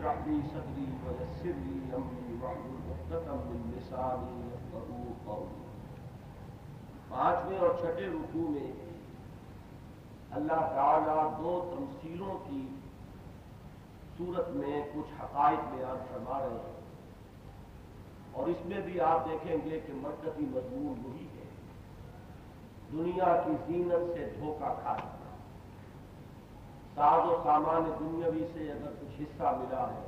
اشرح لي صدري ويسر لي امري واحلل عقدة من لساني يفقهوا قولي. پانچویں اور چھٹے رکوع میں اللہ تعالیٰ دو تمثیلوں کی صورت میں کچھ حقائق بیان فرما رہے ہیں اور اس میں بھی آپ دیکھیں گے کہ مرکزی مضمون وہی ہے۔ دنیا کی زینت سے دھوکہ کھانا۔ ساز و سامان دنیاوی سے اگر کچھ حصہ ملا ہے،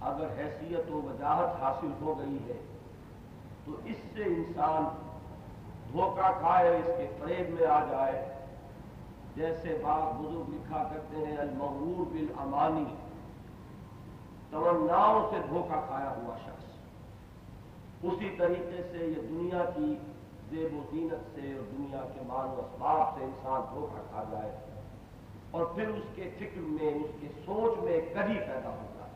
اگر حیثیت و وجاہت حاصل ہو گئی ہے، تو اس سے انسان دھوکہ کھائے اس کے فریب میں آ جائے۔ جیسے بعض بزرگ لکھا کرتے ہیں، المغرور بالامانی، تمناؤں سے دھوکہ کھایا ہوا شخص۔ اسی طریقے سے یہ دنیا کی زیب و زینت سے اور دنیا کے مان و اسباب سے انسان دھوکہ کھا جائے۔ اور پھر اس کے فکر میں، اس کے سوچ میں کبھی پیدا ہوتا ہے۔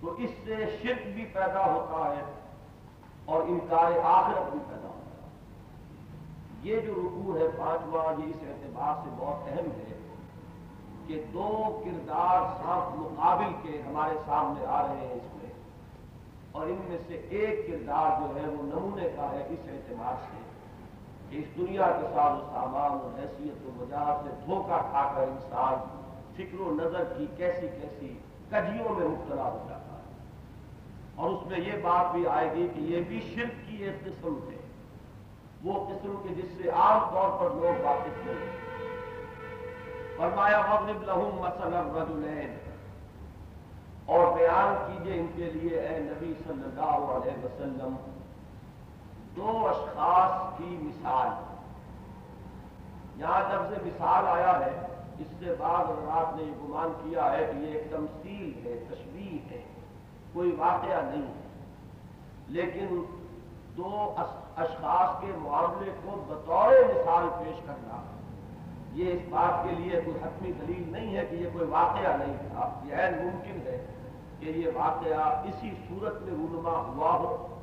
تو اس سے شرک بھی پیدا ہوتا ہے اور انکار آخرت بھی پیدا ہوتا ہے۔ یہ جو رکوع ہے پانچواں یہ اس اعتبار سے بہت اہم ہے کہ دو کردار ساتھ مقابل کے ہمارے سامنے آ رہے ہیں اس میں۔ اور ان میں سے ایک کردار جو ہے وہ نمونے کا ہے اس اعتبار سے۔ اس دنیا کے ساتھ سامان اور حیثیت و وجہ سے دھوکہ کھا کر انسان فکر و نظر کی کیسی کیسی کجیوں میں مبتلا ہو جاتا ہے۔ اور اس میں یہ بات بھی آئے گی کہ یہ بھی شرک کی ایک قسم ہے۔ وہ قسم کے جس سے عام طور پر لوگ واقف نہیں فرمایا مغرب لہم مثلا رجلین اور بیان کیجیے ان کے لیے، اے نبی صلی اللہ علیہ وسلم دو اشخاص کی مثال۔ یہاں جب سے مثال آیا ہے، اس سے بعد حضرات نے یہ گمان کیا ہے کہ یہ ایک تمثیل ہے، تشبیح ہے، کوئی واقعہ نہیں۔ ہے لیکن دو اشخاص کے معاملے کو بطور مثال پیش کرنا، یہ اس بات کے لیے کوئی حتمی دلیل نہیں ہے کہ یہ کوئی واقعہ نہیں تھا۔ یہ ممکن ہے کہ یہ واقعہ اسی صورت میں رونما ہوا ہو۔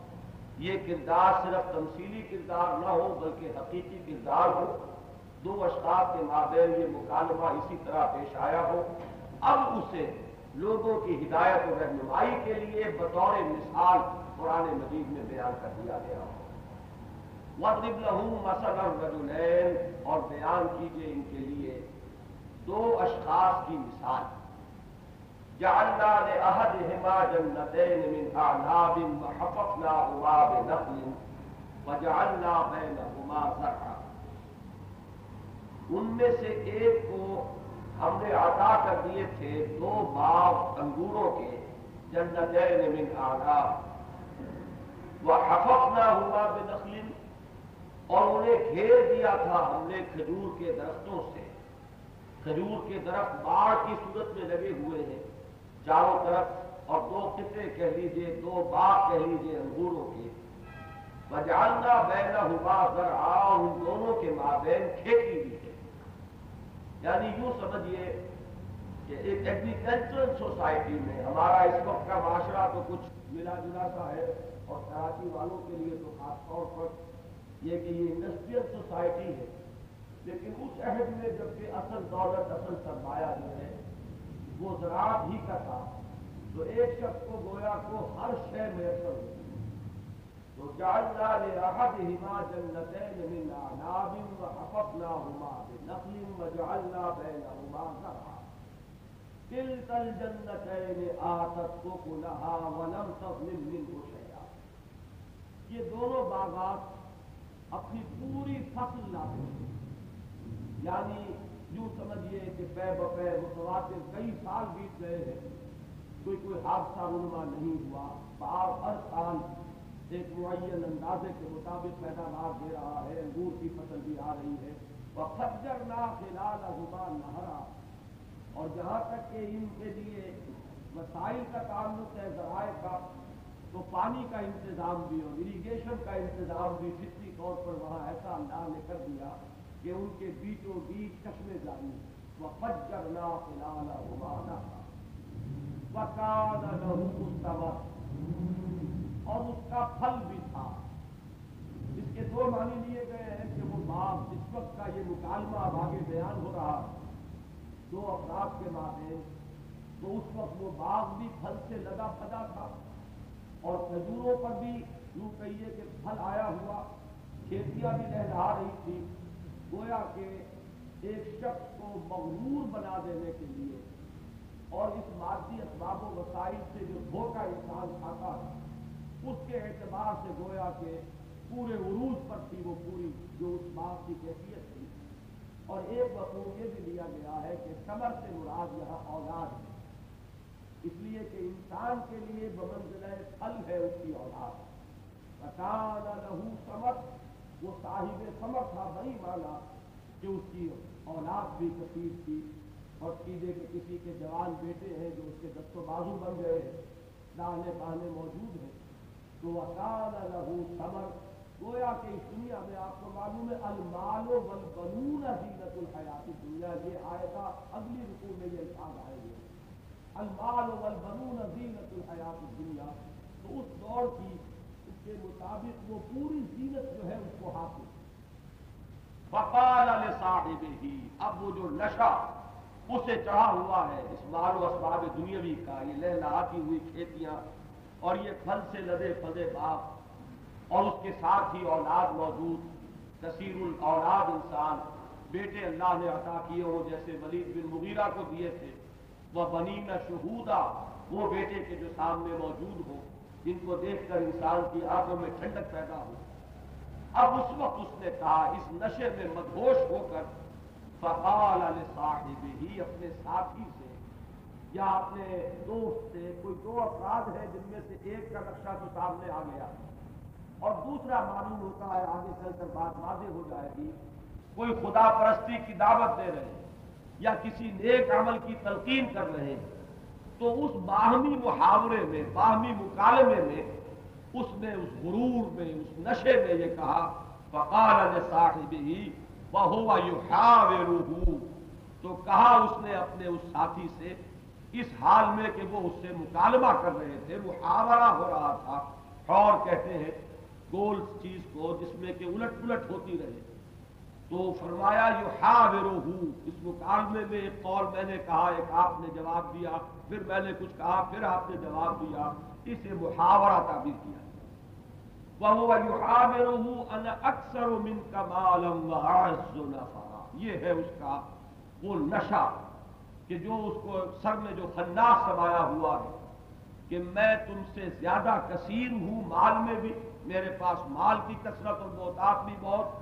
یہ کردار صرف تمثیلی کردار نہ ہو بلکہ حقیقی کردار ہو۔ دو اشخاص کے مابین یہ مکالمہ اسی طرح پیش آیا ہو۔ اب اسے لوگوں کی ہدایت و رہنمائی کے لیے بطور مثال قرآن مجید میں بیان کر دیا گیا ہو۔ وَضْرِبْ لَهُمْ مَسَلًا اور بیان کیجیے ان کے لیے۔ دو اشخاص کی مثال۔ جعلنا لأحدهما جنتين من أعناب وحفظناهما بنخل وجعلنا بينهما زرعا ان میں سے ایک کو ہم نے عطا کر دیے تھے دو باغ انگوروں کے جنتین من اعناب وحفظناهما بنخل اور انہیں گھیر دیا تھا ہم نے کھجور کے درختوں سے. کھجور کے درخت باڑ کی صورت میں لگے ہوئے ہیں. چاروں طرف اور دو قطعے کہہ لیجیے، دو باغ کہہ لیجیے انگوروں کے۔ بجاننا بینا ہوا ذرا ان دونوں کے مابین کھیتی بھی ہے۔ یعنی یوں سمجھیے کہ ایک ایگریکلچرل سوسائٹی میں ہمارا اس وقت کا معاشرہ تو کچھ ملا جلا سا ہے، اور کراچی والوں کے لیے تو خاص طور پر یہ کہ یہ انڈسٹریل سوسائٹی ہے۔ لیکن اس عہد میں جبکہ اصل دولت اصل سرمایہ جو ہے وہ زراعت ہی کا تھا تو ایک شخص کو گویا کو ہر شے میسر ہوتی تو جعلنا لأحدهما جنتين من أعناب وحفظناهما بنخل وجعلنا بينهما زرعا۔ كلتا الجنتين آتت أكلها ولم تظلم منه شيئا۔ یہ دونوں باغات اپنی پوری فصل لاتے ہیں۔ یعنی یوں سمجھیے کہ پے بپے متواتر کئی سال بیت گئے ہیں۔ کوئی کوئی حادثہ رنما نہیں ہوا۔ بار ہر سال ایک معین اندازے کے مطابق پیداوار دے رہا ہے۔ انگور کی فصل بھی آ رہی ہے۔ وہ خجر نا فلال احبا نہرا اور جہاں تک کہ ان کے لیے وسائل کا تعلق ہے، ذرائع کا، تو پانی کا انتظام بھی اور اریگیشن کا انتظام بھی فطری طور پر وہاں ایسا اللہ نے کر دیا۔ کہ ان کے بیچوں بیچ چشمے جاری وہ فجر فلانا ہمانا وکان مستمر اور اس کا پھل بھی تھا۔ اس کے دو معنی لیے گئے ہیں کہ وہ باپ اس وقت کا یہ مکالمہ اب آگے بیان ہو رہا دو افراد کے معنی تو اس وقت وہ باغ بھی پھل سے لگا پھدا تھا۔ اور کھجوروں پر بھی یوں کہیے کہ پھل آیا ہوا، کھیتیاں بھی لہلا رہی تھی گویا کہ ایک شخص کو مغرور بنا دینے کے لیے اور اس مادی اسباب و وسائل سے جو دھوکہ انسان کھاتا ہے، اس کے اعتبار سے گویا کہ پورے عروج پر تھی وہ پوری جو اس بات کی کیفیت تھی۔ اور ایک مفہوم یہ بھی لیا گیا ہے کہ صبر سے مراد یہاں اولاد ہے۔ اس لیے کہ انسان کے لیے بمنزلہ پھل ہے اس کی اولاد۔ لہو سمر وہ صاحب سمر تھا بڑی مانا کہ اس کی اولاد بھی کثیر تھی اور سیدھے کے کسی کے جوان بیٹے ہیں جو اس کے دست و بازو بن گئے ہیں دانے بانے موجود ہیں۔ تو اکال لہو سمر، گویا کہ اس دنیا میں آپ کو معلوم ہے، المال و بنون زینت الحیات دنیا یہ آئے گا اگلی رکو میں یہ الفاظ آئے گے المال والبنون زینت الحیات الدنیا۔ تو اس دور کی کے مطابق وہ پوری زینت جو ہے اس کو حاصل فقال صاحب ہی اب وہ جو نشہ اسے چڑھا ہوا ہے، اس مال و اسباب دنیاوی کا، یہ لہلاتی ہوئی کھیتیاں اور یہ پھل سے لدے پدے باپ اور اس کے ساتھ ہی اولاد موجود، کثیر الاولاد انسان، بیٹے اللہ نے عطا کیے ہوں، جیسے ولید بن مغیرہ کو دیے تھے۔ وہ بنی نہ شہودا وہ بیٹے کے جو سامنے موجود ہو جن کو دیکھ کر انسان کی آنکھوں میں ٹھنڈک پیدا ہو اب اس وقت اس نے کہا، اس نشے میں مدہوش ہو کر، فقال صاحب ہی اپنے ساتھی سے، یا اپنے دوست سے، کوئی دو افراد ہے جن میں سے ایک کا نقشہ تو سامنے آ گیا۔ اور دوسرا معلوم ہوتا ہے، آگے چل کر بات واضح ہو جائے گی، کوئی خدا پرستی کی دعوت دے رہے ہیں یا کسی نیک عمل کی تلقین کر رہے ہیں۔ تو اس باہمی محاورے میں، باہمی مکالمے میں، اس نے اس غرور میں، اس نشے میں یہ کہا، فقال صاحب ہی بہوا یو تو کہا اس نے اپنے اس ساتھی سے، اس حال میں کہ وہ اس سے مکالمہ کر رہے تھے وہ آورا ہو رہا تھا۔ اور کہتے ہیں، گول چیز کو جس میں کہ الٹ پلٹ ہوتی رہے۔ تو فرمایا، یو ہا اس مکالمے میں ایک قول میں نے کہا، ایک آپ نے جواب دیا، پھر میں نے کچھ کہا، پھر آپ نے جواب دیا، اسے محاورہ تعبیر کیا۔ وہ ان اکثر من یہ ہے اس کا وہ نشہ کہ جو اس کو سر میں جو خناس سمایا ہوا ہے کہ میں تم سے زیادہ کثیر ہوں، مال میں بھی، میرے پاس مال کی کثرت اور بہتات بھی بہت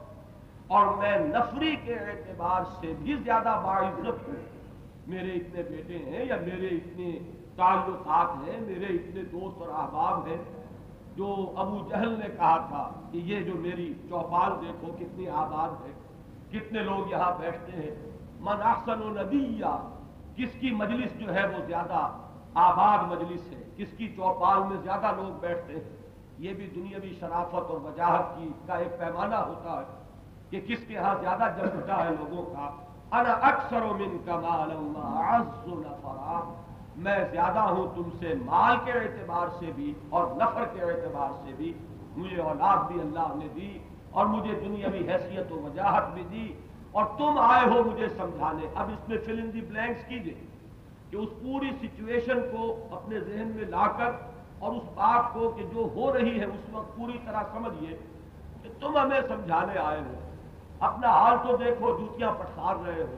اور میں نفری کے اعتبار سے بھی زیادہ باعزت ہوں۔ میرے اتنے بیٹے ہیں یا میرے اتنے تعلقات ہیں، میرے اتنے دوست اور احباب ہیں، جو ابو جہل نے کہا تھا کہ یہ جو میری چوپال دیکھو کتنی آباد ہے، کتنے لوگ یہاں بیٹھتے ہیں۔ من احسن و نبیہ کس کی مجلس جو ہے وہ زیادہ آباد مجلس ہے؟ کس کی چوپال میں زیادہ لوگ بیٹھتے ہیں؟ یہ بھی دنیاوی شرافت اور وجاہت کی کا ایک پیمانہ ہوتا ہے۔ کہ کس کے ہاں زیادہ جم اٹھا ہے لوگوں کا؟ انا اکثر و من کا مال میں زیادہ ہوں تم سے مال کے اعتبار سے بھی اور نفر کے اعتبار سے بھی۔ مجھے اولاد بھی اللہ نے دی اور مجھے دنیاوی حیثیت و وجاہت بھی دی۔ اور تم آئے ہو مجھے سمجھانے۔ اب اس میں فل ان دی بلینکس کیجیے کہ اس پوری سچویشن کو اپنے ذہن میں لا کر اور اس بات کو کہ جو ہو رہی ہے اس وقت پوری طرح سمجھیے کہ تم ہمیں سمجھانے آئے ہو۔ اپنا حال تو دیکھو، جوتیاں پٹخار رہے ہو۔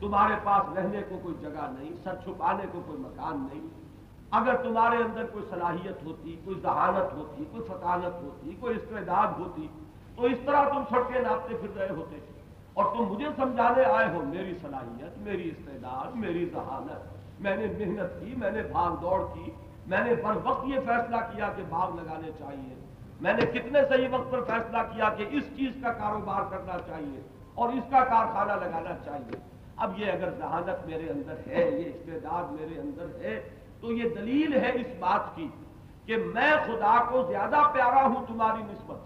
تمہارے پاس رہنے کو کوئی جگہ نہیں، سر چھپانے کو کوئی مکان نہیں۔ اگر تمہارے اندر کوئی صلاحیت ہوتی، کوئی ذہانت ہوتی، کوئی فطانت ہوتی، کوئی استعداد ہوتی، تو اس طرح تم سڑکیں ناپتے پھر رہے ہوتے۔ اور تم مجھے سمجھانے آئے ہو، میری صلاحیت، میری استعداد، میری ذہانت میں نے محنت کی، میں نے بھاگ دوڑ کی، میں نے بر وقت یہ فیصلہ کیا کہ باغ لگانے چاہیے۔ میں نے کتنے صحیح وقت پر فیصلہ کیا کہ اس چیز کا کاروبار کرنا چاہیے اور اس کا کارخانہ لگانا چاہیے۔ اب یہ اگر ذہانت میرے اندر ہے، یہ استعداد میرے اندر ہے، تو یہ دلیل ہے اس بات کی کہ میں خدا کو زیادہ پیارا ہوں تمہاری نسبت۔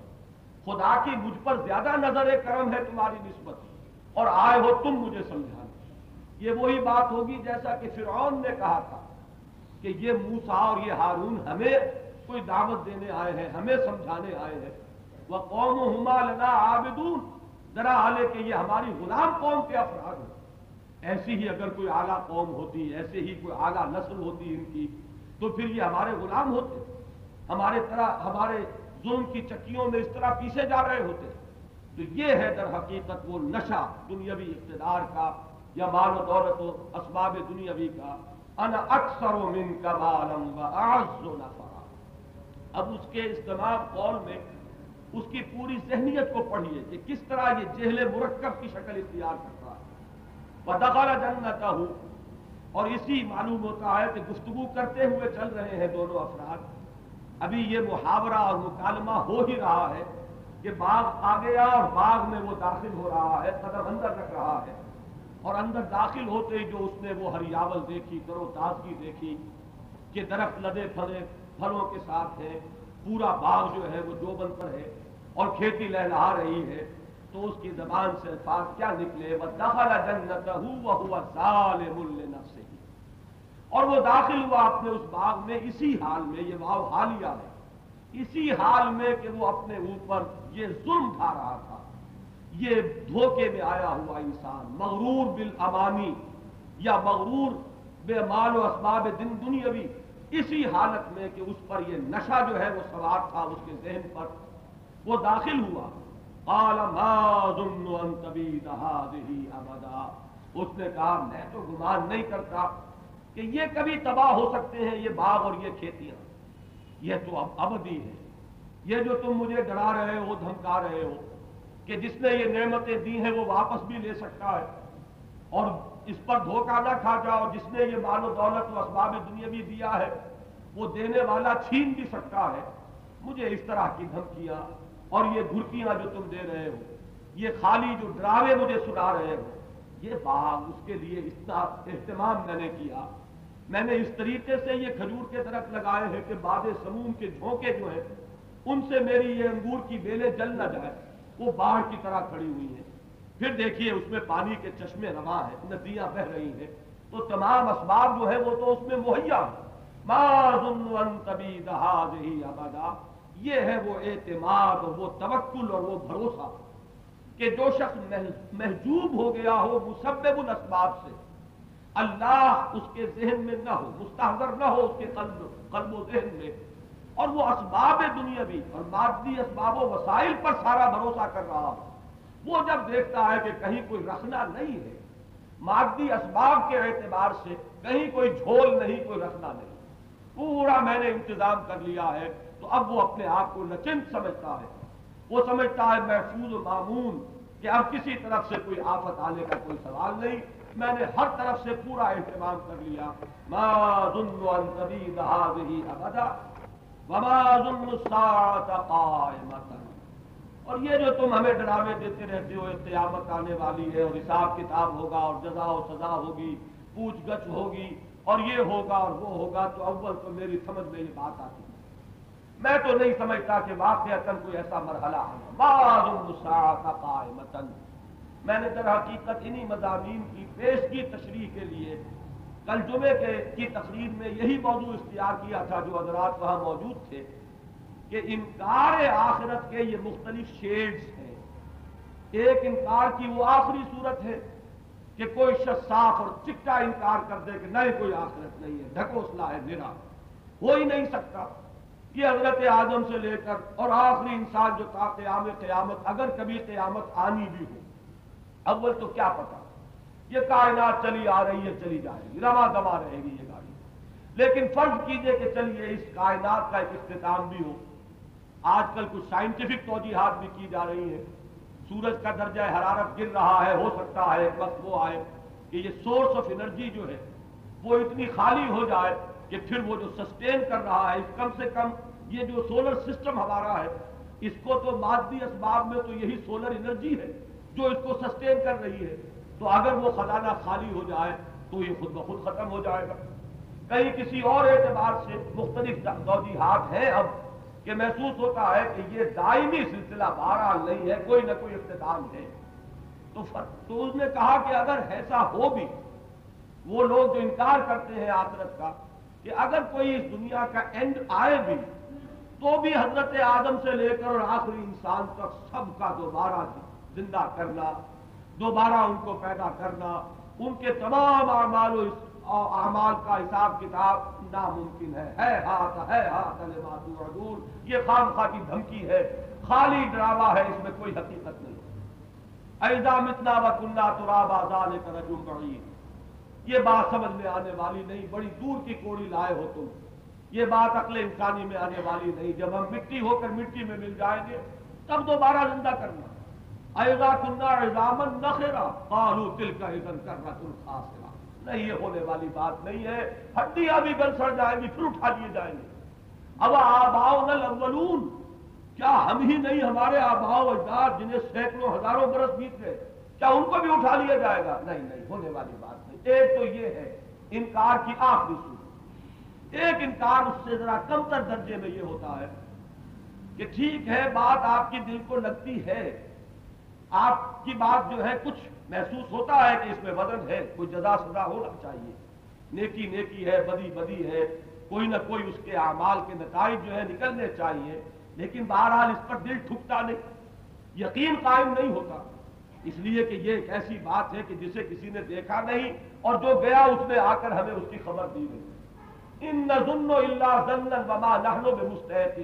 خدا کی مجھ پر زیادہ نظر کرم ہے تمہاری نسبت۔ اور آئے ہو تم مجھے سمجھانا یہ وہی بات ہوگی جیسا کہ فرعون نے کہا تھا کہ یہ موسا اور یہ ہارون ہمیں کوئی دعوت دینے آئے ہیں، ہمیں سمجھانے آئے ہیں۔ وہ قوم لنا آبدون ذرا حالے کہ یہ ہماری غلام قوم کے افراد ہیں۔ ایسی ہی اگر کوئی اعلیٰ قوم ہوتی، ایسے ہی کوئی اعلیٰ نسل ہوتی ان کی، تو پھر یہ ہمارے غلام ہوتے ہمارے طرح، ہمارے ظلم کی چکیوں میں اس طرح پیچھے جا رہے ہوتے تو یہ ہے در حقیقت وہ نشہ دنیاوی اقتدار کا یا مال و دولت و اسباب دنیاوی کا۔ ان اکثر و من کا بالم و نفرا اب اس کے استعمال قول میں اس کی پوری ذہنیت کو پڑھیے کہ کس طرح یہ جہل مرکب کی شکل اختیار کرتا ہے۔ بدغال جنگتا ہوں اور اسی معلوم ہوتا ہے کہ گفتگو کرتے ہوئے چل رہے ہیں دونوں افراد۔ ابھی یہ محاورہ اور مکالمہ ہو ہی رہا ہے کہ باغ آ گیا اور باغ میں وہ داخل ہو رہا ہے، قدم اندر رکھ رہا ہے۔ اور اندر داخل ہوتے ہی جو اس نے وہ ہریاول دیکھی کرو تازگی دیکھی، کہ درخت لدے پھلے پھلوں کے ساتھ ہے، پورا باغ جو ہے وہ جو بن پر ہے اور کھیتی لہلا رہی ہے، تو اس کی زبان سے الفاظ کیا نکلے؟ وہ دخل جنت سال سے اور وہ داخل ہوا اپنے اس باغ میں، اسی حال میں، یہ واؤ حالیہ ہے۔ اسی حال میں کہ وہ اپنے اوپر یہ ظلم تھا رہا تھا۔ یہ دھوکے میں آیا ہوا انسان، مغرور بالامانی یا مغرور بے مال و اسباب دن دنیاوی۔ اسی حالت میں کہ اس پر یہ نشہ جو ہے وہ سوار تھا اس کے ذہن پر، وہ داخل ہوا۔ ابدا اس نے کہا، میں تو گمان نہیں کرتا کہ یہ کبھی تباہ ہو سکتے ہیں، یہ باغ اور یہ کھیتیاں۔ یہ تو اب ابدی ہے یہ جو تم مجھے ڈرا رہے ہو، دھمکا رہے ہو، کہ جس نے یہ نعمتیں دی ہیں، وہ واپس بھی لے سکتا ہے۔ اور اس پر دھوکہ نہ کھا جاؤ، جس نے یہ مال و دولت و اسباب دنیا بھی دیا ہے، وہ دینے والا چھین بھی سکتا ہے۔ مجھے اس طرح کی دھمکیاں اور یہ گھرکیاں جو تم دے رہے ہو، یہ خالی جو ڈراوے مجھے سنا رہے ہو، یہ باغ اس کے لیے اتنا اہتمام میں نے کیا۔ میں نے اس طریقے سے یہ کھجور کے درخت لگائے ہیں کہ باد سموم کے جھونکے جو ہیں، ان سے میری یہ انگور کی بیلیں جل نہ جائے وہ باڑھ کی طرح کھڑی ہوئی ہیں۔ پھر دیکھیے اس میں پانی کے چشمے رواں ہیں، ندیاں بہ رہی ہیں۔ تو تمام اسباب جو ہے وہ تو اس میں مہیا ابدا یہ ہے وہ اعتماد اور وہ توکل اور وہ بھروسہ کہ جو شخص محجوب ہو گیا ہو مسبب الاسباب سے، اللہ اس کے ذہن میں نہ ہو، مستحضر نہ ہو اس کے قلب قلب و ذہن میں۔ اور وہ اسباب دنیا بھی اور مادی اسباب و وسائل پر سارا بھروسہ کر رہا ہو۔ وہ جب دیکھتا ہے کہ کہیں کوئی رکھنا نہیں ہے، مادی اسباب کے اعتبار سے کہیں کوئی جھول نہیں، کوئی رکھنا نہیں۔ پورا میں نے انتظام کر لیا ہے، تو اب وہ اپنے آپ کو نچنت سمجھتا ہے۔ وہ سمجھتا ہے، محفوظ و معمون، کہ اب کسی طرف سے کوئی آفت آنے کا کوئی سوال نہیں۔ میں نے ہر طرف سے پورا اہتمام کر لیا۔ ما ظن ان هذه ابدا وما ظن الساعه قائمه اور یہ جو تم ہمیں ڈراوے دیتے رہتے ہو قیامت آنے والی ہے اور حساب کتاب ہوگا اور جزا و سزا ہوگی، پوچھ گچھ ہوگی اور یہ ہوگا اور وہ ہوگا، تو اول تو میری سمجھ میں یہ بات آتی ہے۔ میں تو نہیں سمجھتا کہ واقع کوئی ایسا مرحلہ ہے۔ میں نے در حقیقت انہی مضامین کی پیش کی تشریح کے لیے کل جمعے کے کی تقریر میں یہی موضوع اختیار کیا تھا جو حضرات وہاں موجود تھے۔ کہ انکار آخرت کے یہ مختلف شیڈز ہیں۔ ایک انکار کی وہ آخری صورت ہے کہ کوئی شخص صاف اور چکا انکار کر دے کہ نہیں کوئی آخرت نہیں ہے ڈھکوسلا ہے میرا ہو ہی نہیں سکتا کہ حضرت آدم سے لے کر اور آخری انسان جو تھا قیام قیامت، اگر کبھی قیامت آنی بھی ہو۔ اول تو کیا پتا؟ یہ کائنات چلی آ رہی ہے، چلی جائے گی روا دما رہے گی یہ گاڑی۔ لیکن فرض کیجیے کہ چلیے، اس کائنات کا ایک اختتام بھی ہو۔ آج کل کچھ سائنٹیفک توجیحات بھی کی جا رہی ہیں۔ سورج کا درجہ حرارت گر رہا ہے، ہو سکتا ہے ایک وقت وہ آئے۔ کہ یہ سورس آف انرجی جو ہے، وہ اتنی خالی ہو جائے کہ پھر وہ جو سسٹین کر رہا ہے، کم سے کم یہ جو سولر سسٹم ہمارا ہے، اس کو تو مادی اسباب میں تو یہی سولر انرجی ہے جو اس کو سسٹین کر رہی ہے۔ تو اگر وہ خزانہ خالی ہو جائے، تو یہ خود بخود ختم ہو جائے گا۔ کہیں کسی اور اعتبار سے مختلف توجیحات ہیں اب۔ کہ محسوس ہوتا ہے کہ یہ دائمی سلسلہ بہرحال نہیں ہے، کوئی نہ کوئی اختتام ہے۔ تو تو اس نے کہا کہ اگر ایسا ہو بھی، وہ لوگ جو انکار کرتے ہیں آخرت کا، کہ اگر کوئی اس دنیا کا اینڈ آئے بھی، تو بھی حضرت آدم سے لے کر اور آخری انسان تک سب کا دوبارہ زندہ کرنا، دوبارہ ان کو پیدا کرنا، ان کے تمام اعمال و اعمال کا حساب کتاب ناممکن ہے۔ ہے ہاتھ ہے ہاتھ عدول یہ خام خواہ کی دھمکی ہے۔ خالی ڈراوا ہے، اس میں کوئی حقیقت نہیں۔ ایزا متنا و کنہ تراب آزاد کر بڑی یہ بات سمجھ میں آنے والی نہیں، بڑی دور کی کوڑی لائے ہو تم۔ یہ بات عقل انسانی میں آنے والی نہیں۔ جب ہم مٹی ہو کر مٹی میں مل جائیں گے، تب دوبارہ زندہ کرنا۔ ایزا کنہ ایزامن نخرا۔ قالو تل کا ادن کرنا تم خاص نہیں یہ ہونے والی بات نہیں ہے۔ ہڈیاں بھی گل سڑ جائیں گی، پھر اٹھا لیے جائیں گے۔ اب آباؤ الاولون، کیا ہم ہی نہیں ہمارے آباؤ اجداد جنہیں سینکڑوں ہزاروں برس بیت گئے؟ کیا ان کو بھی اٹھا لیا جائے گا؟ نہیں نہیں، ہونے والی بات نہیں۔ ایک تو یہ ہے، انکار کی آخری صورت۔ ایک انکار اس سے ذرا کم تر درجے میں یہ ہوتا ہے کہ ٹھیک ہے، بات آپ کی دل کو لگتی ہے، آپ کی بات جو ہے کچھ محسوس ہوتا ہے کہ اس میں وزن ہے، کوئی جزا سزا ہونا چاہیے۔ نیکی نیکی ہے، بدی بدی ہے۔ کوئی نہ کوئی اس کے اعمال کے نتائج جو ہے نکلنے چاہیے۔ لیکن بہرحال اس پر دل ٹھکتا نہیں۔ یقین قائم نہیں ہوتا۔ اس لیے کہ یہ ایک ایسی بات ہے کہ جسے کسی نے دیکھا نہیں اور جو گیا اس نے آ کر ہمیں اس کی خبر دی گئی ان نظن اللہ بما نہنوں میں مستحد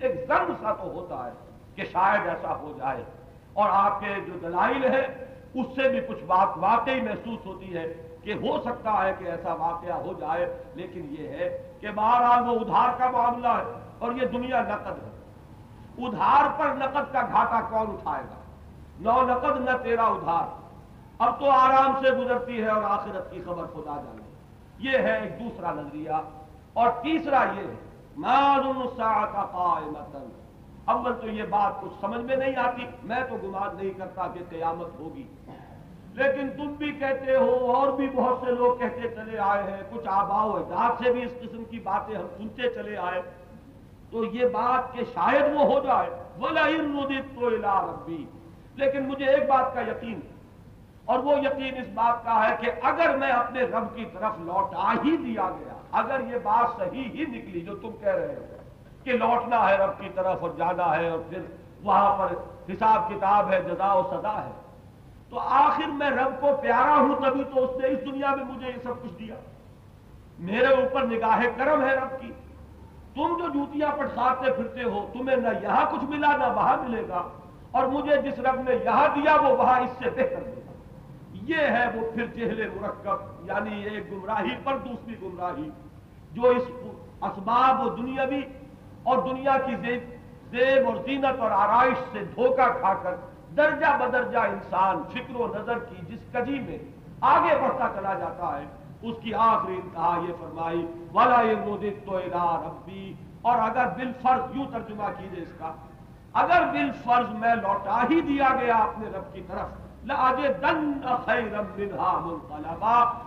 ایک زن سا تو ہوتا ہے کہ شاید ایسا ہو جائے۔ اور آپ کے جو دلائل ہے اس سے بھی کچھ بات واقعی محسوس ہوتی ہے کہ ہو سکتا ہے کہ ایسا واقعہ ہو جائے، لیکن یہ ہے کہ بہرحال وہ ادھار کا معاملہ ہے اور یہ دنیا نقد ہے۔ ادھار پر نقد کا گھاٹا کون اٹھائے گا؟ نو نقد، نہ تیرا ادھار۔ اب تو آرام سے گزرتی ہے اور آخرت کی خبر خدا جانے۔ یہ ہے ایک دوسرا نظریہ۔ اور تیسرا یہ ہے کا اول تو یہ بات کچھ سمجھ میں نہیں آتی، میں تو گمان نہیں کرتا کہ قیامت ہوگی۔ لیکن تم بھی کہتے ہو، اور بھی بہت سے لوگ کہتے چلے آئے ہیں، کچھ آبا و اجداد سے بھی اس قسم کی باتیں ہم سنتے چلے آئے۔ تو یہ بات کہ شاید وہ ہو جائے بولا تو ربی۔ لیکن مجھے ایک بات کا یقین، اور وہ یقین اس بات کا ہے کہ اگر میں اپنے رب کی طرف لوٹا ہی دیا گیا، اگر یہ بات صحیح ہی نکلی جو تم کہہ رہے ہو۔ کہ لوٹنا ہے رب کی طرف اور جانا ہے اور پھر وہاں پر حساب کتاب ہے، جزا و سزا ہے۔ تو آخر میں رب کو پیارا ہوں تبھی تو اس نے اس دنیا میں مجھے یہ سب کچھ دیا۔ میرے اوپر نگاہ کرم ہے رب کی۔ تم جو جوتیاں پٹساتے پھرتے ہو، تمہیں نہ یہاں کچھ ملا، نہ وہاں ملے گا۔ اور مجھے جس رب نے یہاں دیا، وہ وہاں اس سے بہتر دے گا۔ یہ ہے وہ پھر جہل مرکب یعنی ایک گمراہی پر دوسری گمراہی، جو اس اسباب و دنیاوی اور دنیا کی زیب اور زینت اور آرائش سے دھوکہ کھا کر درجہ بدرجہ انسان فکر و نظر کی جس کجی میں آگے بڑھتا چلا جاتا ہے، اس کی آخری انتہا یہ فرمائی والا تو ربی اور اگر بال فرض یوں ترجمہ کیجیے اس کا، اگر بال فرض میں لوٹا ہی دیا گیا اپنے رب کی طرف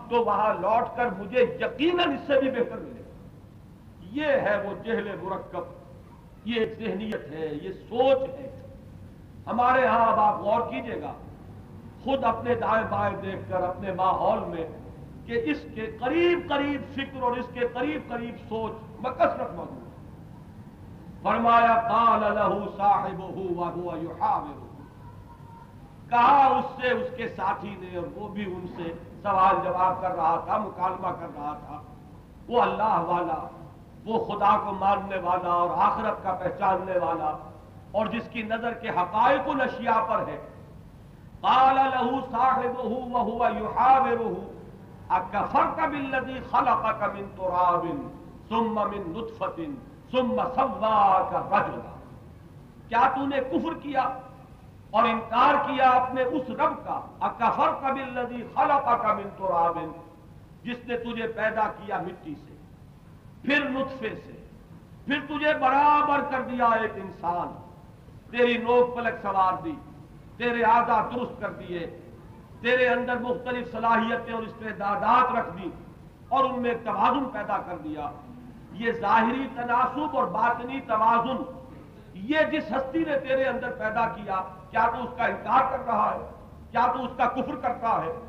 تو وہاں لوٹ کر مجھے یقیناً اس سے بھی بہتر ملے یہ ہے وہ جہل مرکب۔ یہ ذہنیت ہے، یہ سوچ ہے۔ ہمارے ہاں اب آپ غور کیجیے گا۔ خود اپنے دائیں بائیں دیکھ کر، اپنے ماحول میں کہ اس کے قریب قریب فکر اور اس کے قریب قریب سوچ مکسرت موجود فرمایا، قال له صاحبه وهو يحاوره کہا اس سے، اس کے ساتھی نے اور وہ بھی ان سے سوال جواب کر رہا تھا، مکالمہ کر رہا تھا۔ وہ اللہ والا وہ خدا کو ماننے والا اور آخرت کا پہچاننے والا اور جس کی نظر کے حقائق الاشیاء پر ہے۔ قال له صاحبه وهو يحاوره اكفرت بالذي خلقك من تراب ثم من نطفه ثم سواك رجلا۔ کیا تو نے کفر کیا اور انکار کیا اپنے اس رب کا؟ اکفرت بالذي خلقك من تراب، جس نے تجھے پیدا کیا مٹی سے۔ پھر نطفے سے۔ پھر تجھے برابر کر دیا ایک انسان۔ تیری نوک پلک سوار دی، تیرے آدھا درست کر دیے۔ تیرے اندر مختلف صلاحیتیں اور استعدادات رکھ دی اور ان میں توازن پیدا کر دیا۔ یہ ظاہری تناسب اور باطنی توازن، یہ جس ہستی نے تیرے اندر پیدا کیا کیا تو اس کا انکار کر رہا ہے؟ کیا تو اس کا کفر کرتا ہے؟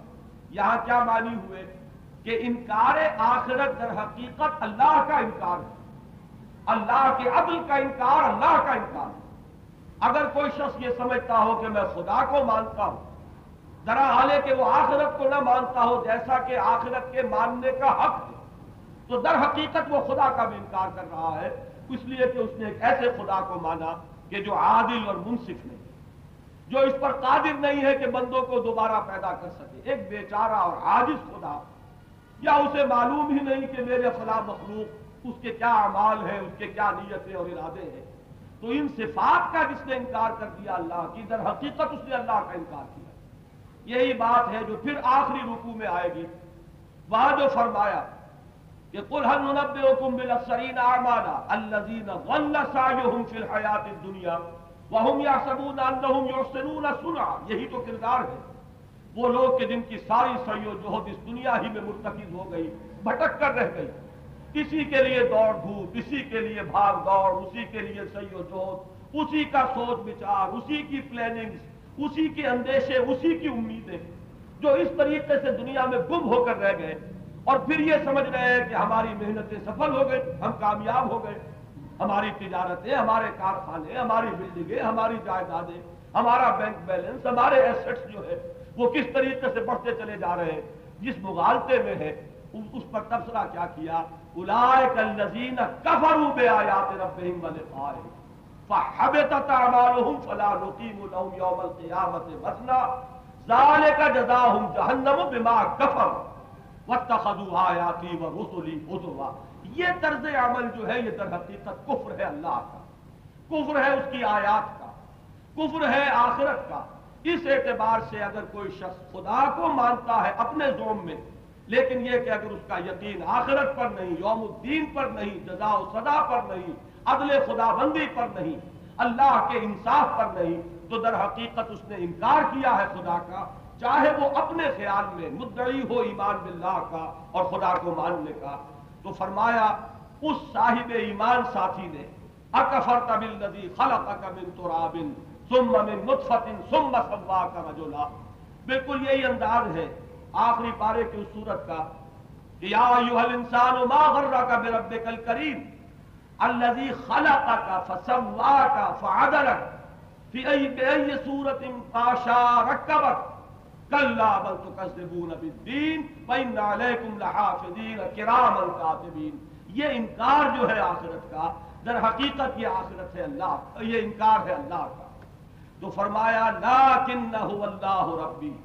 یہاں کیا مانی ہوئے؟ کہ انکار آخرت در حقیقت اللہ کا انکار ہے۔ اللہ کے عدل کا انکار اللہ کا انکار ہے۔ اگر کوئی شخص یہ سمجھتا ہو کہ میں خدا کو مانتا ہوں، ذرا حالے کہ وہ آخرت کو نہ مانتا ہو، جیسا کہ آخرت کے ماننے کا حق ہے، تو در حقیقت وہ خدا کا بھی انکار کر رہا ہے۔ اس لیے کہ اس نے ایک ایسے خدا کو مانا کہ جو عادل اور منصف نہیں جو اس پر قادر نہیں ہے کہ بندوں کو دوبارہ پیدا کر سکے۔ ایک بیچارہ اور عاجز خدا یا اسے معلوم ہی نہیں کہ میرے فلاں مخلوق اس کے کیا اعمال ہیں، اس کے کیا نیتیں اور ارادے ہیں؟ تو ان صفات کا جس نے انکار کر دیا اللہ کی، در حقیقت اس نے اللہ کا انکار کیا۔ یہی بات ہے جو پھر آخری رکو میں آئے گی۔ وہاں جو فرمایا کہ قل هل ننبئكم بالاخسرين اعمالا الذين ضل وهم يحسبون انهم يحسنون صنعا۔ یہی تو کردار ہے۔ وہ لوگ کہ جن کی ساری سعی و جہد اس دنیا ہی میں مرتکز ہو گئی، بھٹک کر رہ گئی۔ اسی کے لیے دوڑ دھوپ، اسی کے لیے بھاگ دوڑ، اسی کے لیے سعی و جہد، اسی کا سوچ بچار اسی کی پلاننگ اسی کے اندیشے، اسی کی امیدیں جو اس طریقے سے دنیا میں گم ہو کر رہ گئے۔ اور پھر یہ سمجھ رہے ہیں کہ ہماری محنتیں سفل ہو گئی ہم کامیاب ہو گئے۔ ہماری تجارتیں، ہمارے کارخانے، ہماری بلڈنگیں ہماری جائیدادیں، ہمارا بینک بیلنس ہمارے ایسٹس جو ہے وہ کس طریقے سے بڑھتے چلے جا رہے ہیں؟ جس مغالطے میں ہے، اس پر تبصرہ کیا کیا؟ اولئک الذین کفروا بآیات ربہم ولقائہ فحبطت اعمالهم فلا نقیم لهم یوم القیامت وزنا ذالک جزاهم جہنم بما کفروا۔ وَاتَّخَذُوا آیَاتِي وَرُسُلِي حُزُوَا یہ طرز عمل جو ہے، یہ در حقیقت کفر ہے اللہ کا۔ کفر ہے اس کی آیات کا۔ کفر ہے آخرت کا۔ اس اعتبار سے اگر کوئی شخص خدا کو مانتا ہے اپنے زوم میں، لیکن یہ کہ اگر اس کا یقین آخرت پر نہیں، یوم الدین پر نہیں جزا و صدا پر نہیں، عدل خدا بندی پر نہیں، اللہ کے انصاف پر نہیں، تو در حقیقت اس نے انکار کیا ہے خدا کا، چاہے وہ اپنے خیال میں مدعی ہو ایمان باللہ کا اور خدا کو ماننے کا۔ تو فرمایا، اس صاحب ایمان ساتھی نے، اکفرت بالذی خلقک من تراب ثم من نطفت ثم سواک رجلا۔ بالکل یہی انداز ہے آخری پارے کی اس صورت کا کہ یا ایوہ الانسان ما غرک بربک الکریم الذی خلقک فسواک فعدلک فی ای بی ای صورت قاشا رکبک کلا بل تکذبون بالدین وان علیکم لحافظین کرامن کاتبین۔ یہ انکار جو ہے آخرت کا، در حقیقت یہ آخرت ہے اللہ، یہ انکار ہے اللہ کا۔ تو فرمایا لیکنہ اللہ ربی